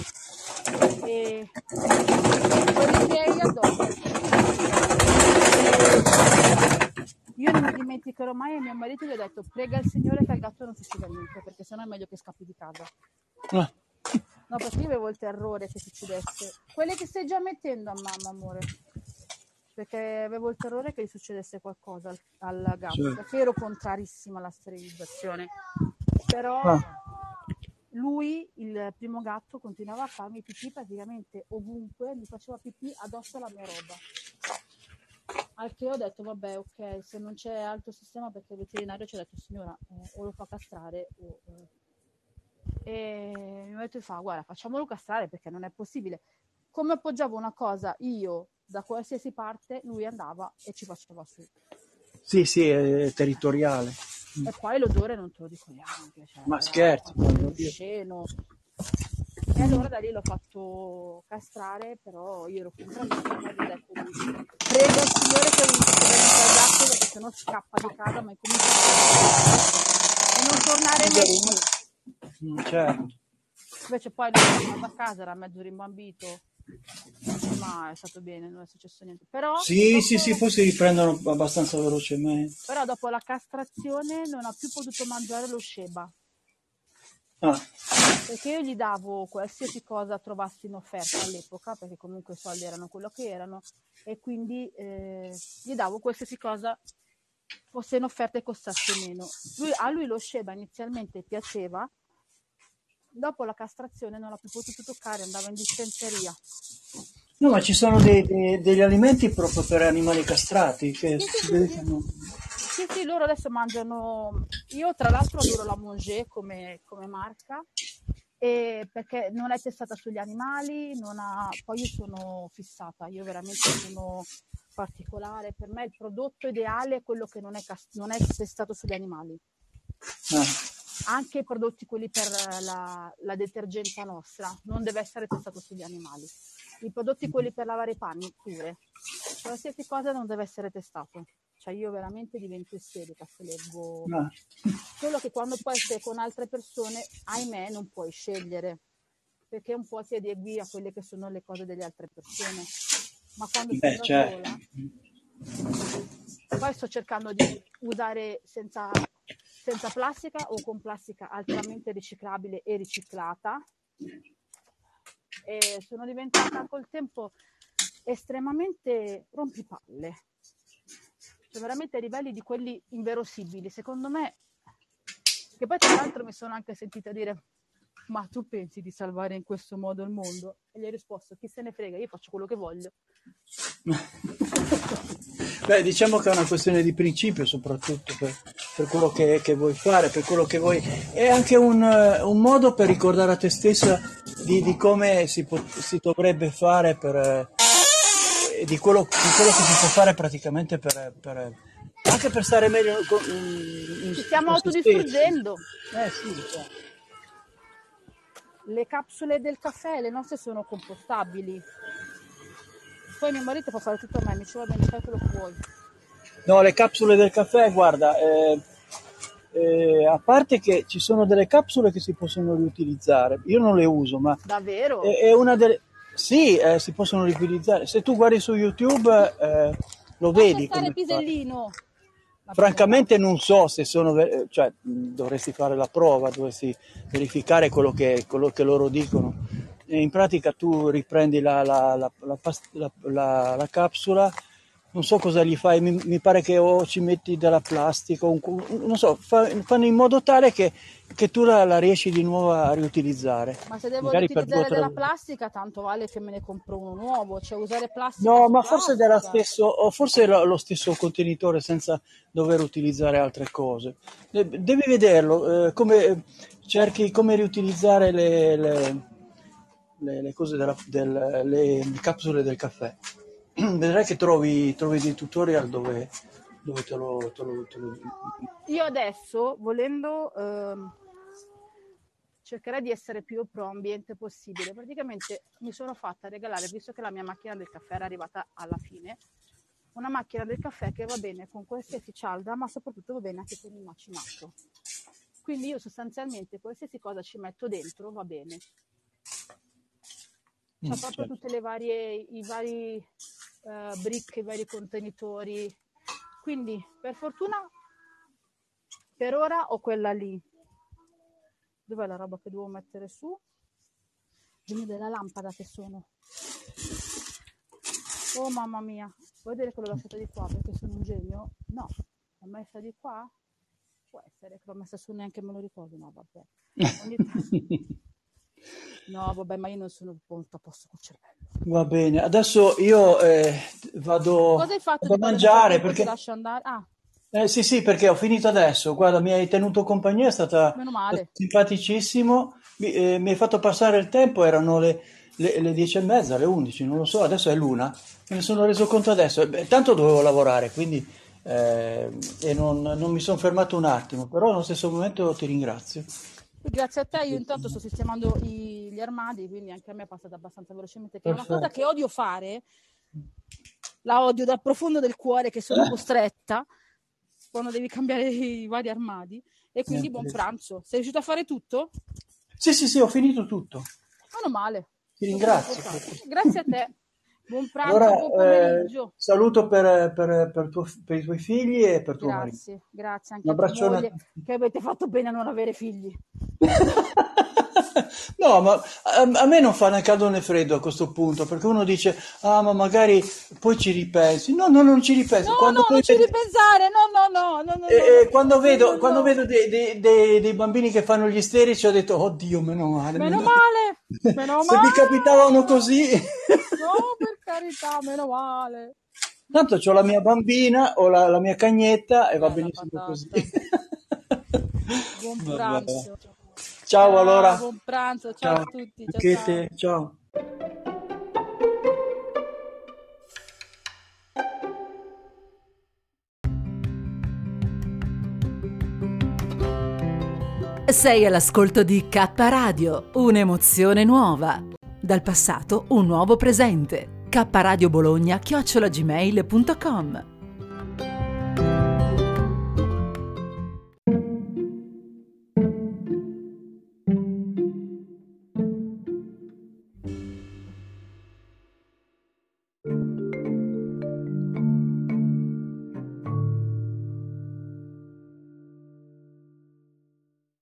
e quelli miei addosso. Io non mi dimenticherò mai e mio marito gli ho detto prega il Signore che al gatto non succeda niente perché sennò è meglio che scappi di casa. Ah, No, perché io avevo il terrore che succedesse. Quelle che stai già mettendo a mamma, amore. Perché avevo il terrore che gli succedesse qualcosa al, al gatto. certo. Perché ero contrarissima alla sterilizzazione. Però Ah, lui, il primo gatto, continuava a farmi pipì praticamente ovunque, mi faceva pipì addosso alla mia roba. Al che ho detto, vabbè, ok, se non c'è altro sistema, perché il veterinario ci ha detto, signora, eh, o lo fa castrare o... eh, e mi ha detto, fa, guarda, facciamolo castrare perché non è possibile. Come appoggiavo una cosa io da qualsiasi parte, lui andava e ci faceva su. sì, sì, è territoriale. E poi l'odore non te lo dico neanche, cioè, Ma quando io- osceno. E allora da lì l'ho fatto castrare, però io ero contrarissima e ho detto, lui, prego il Signore che non niente al gatto perché sennò scappa di casa, ma incomincia a e non tornare mai più. Mm, certo. Invece poi lui è tornato a casa, era mezzo rimbambito, ma è stato bene, non è successo niente. Però Sì, sì, dopo, sì, poi si riprendono abbastanza velocemente. però dopo la castrazione non ha più potuto mangiare lo sceba, Ah, perché io gli davo qualsiasi cosa trovassi in offerta all'epoca, perché comunque i soldi erano quello che erano, e quindi eh, gli davo qualsiasi cosa fosse in offerta e costasse meno. Lui- a lui lo sceba inizialmente piaceva, dopo la castrazione non l'ha più potuto toccare, andava in dispenseria. No, ma ci sono dei- dei- degli alimenti proprio per animali castrati che Sì, sì, si sì, sì. loro adesso mangiano. Io, tra l'altro, adoro la Monge come, come marca perché non è testata sugli animali, non ha... poi io sono fissata, io veramente sono particolare. Per me il prodotto ideale è quello che non è, cas- non è testato sugli animali. Ah, Anche i prodotti, quelli per la, la detergenza nostra, non deve essere testato sugli animali. I prodotti, quelli per lavare i panni, pure. Qualsiasi cosa non deve essere testato. Cioè io veramente divento isterica se leggo ah. Solo che quando poi sei con altre persone, ahimè, non puoi scegliere, perché un po' ti adegui a quelle che sono le cose delle altre persone. Ma quando Beh, sono da certo. sola, poi sto cercando di usare senza, senza plastica o con plastica altamente riciclabile e riciclata. E sono diventata col tempo estremamente rompipalle cioè veramente a livelli di quelli inverosimili. Secondo me, che poi tra l'altro mi sono anche sentita dire, ma tu pensi di salvare in questo modo il mondo? E gli ho risposto, chi se ne frega, io faccio quello che voglio. Beh, diciamo che è una questione di principio soprattutto per, per quello che, che vuoi fare, per quello che vuoi... È anche un, eh, un modo per ricordare a te stessa di, di come si, po- si dovrebbe fare per... eh, di quello, di quello che si può fare praticamente per... per- anche per stare meglio con, in, in- Ci stiamo autodistruggendo. Eh sì, cioè. Le capsule del caffè, le nostre sono compostabili. Poi mio marito può fare tutto a me, mi dice va bene, fai quello che vuoi. No, le capsule del caffè, guarda, eh, eh, a parte che ci sono delle capsule che si possono riutilizzare, io non le uso, ma Davvero? è, è una delle... Sì, eh, si possono riutilizzare. Se tu guardi su YouTube eh, lo vedi. Lascia stare come pisellino. Francamente non so se sono, ver- cioè mh, dovresti fare la prova, dovresti verificare quello che, quello che loro dicono. In pratica tu riprendi la, la- la- la capsula, non so cosa gli fai, mi, mi pare che o ci metti della plastica, un non so, fa- fanno in modo tale che, che tu la, riesci di nuovo a riutilizzare. Ma se devo Magari per due o utilizzare tre della plastica, tanto vale che me ne compro uno nuovo. Cioè usare plastica No, ma forse stesso, o forse lo, lo stesso contenitore senza dover utilizzare altre cose. De- Devi vederlo, eh, come cerchi come riutilizzare le, le- le- le cose della, del- le capsule del caffè. Vedrai che trovi, trovi dei tutorial dove, dove te lo, te lo- te lo- Io adesso, volendo, ehm, cercherei di essere più pro ambiente possibile. Praticamente mi sono fatta regalare, visto che la mia macchina del caffè era arrivata alla fine, una macchina del caffè che va bene con qualsiasi cialda, ma soprattutto va bene anche con il macinato. Quindi io sostanzialmente qualsiasi cosa ci metto dentro va bene. C'ha proprio certo. tutte le varie, i vari eh, brick, i vari contenitori. Quindi, per fortuna, per ora ho quella lì. Dov'è la roba che devo mettere su? Genio della lampada che sono. Oh mamma mia, vuoi vedere che l'ho lasciata di qua perché sono un genio? No, l'ho messa di qua? Può essere che l'ho messa su neanche me lo ricordo, no vabbè. Ogni tanto- No vabbè, ma io non sono molto a posto col cervello. Va bene, adesso io eh, vado, Cosa hai fatto a mangiare perché... lascio andare? Ah, Eh, sì, sì, perché ho finito adesso. Guarda, mi hai tenuto compagnia, è stata simpaticissimo. Mi, eh, mi hai fatto passare il tempo, erano le, le, le 10 e mezza, le 11, non lo so, adesso è l'una. Me ne sono reso conto adesso. Eh, beh, tanto dovevo lavorare, quindi eh, e non, non mi sono fermato un attimo, però allo stesso momento ti ringrazio. Grazie a te, io intanto sto sistemando i- armadi, quindi anche a me è passata abbastanza velocemente. Che è una cosa che odio fare, la odio dal profondo del cuore, che sono costretta quando devi cambiare i vari armadi. E quindi buon pranzo. Sei riuscito a fare tutto? Sì, sì, sì, ho finito tutto. Meno male. Ti ringrazio. Grazie a te. Buon pranzo, Allora, buon eh, pomeriggio. saluto per, per- per tuo- per i tuoi figli e per tuo marito. Grazie, grazie anche Un abbraccione moglie che avete fatto bene a non avere figli. No, ma a, a me non fa né caldo né freddo a questo punto, perché uno dice, ah, ma magari poi ci ripensi. No, no, non ci ripensi. No, Quando no, non ci vedi- ripensare, no, no, no, no, no, no, no. quando vedo, quando vedo dei, dei- dei- dei bambini che fanno gli isterici, ho detto, oddio, meno male. Meno meno- male, meno Se mi male. capitavano così. No, per carità, meno male. Tanto ho la mia bambina, ho la, la mia cagnetta e va Bella benissimo così. Buon Vabbè. pranzo. Ciao allora. Buon pranzo, ciao, Ciao. a tutti. Anche Ciao, ciao. te, ciao. Sei all'ascolto di K Radio, un'emozione nuova. Dal passato un nuovo presente. K Radio Bologna chiocciolagmail.com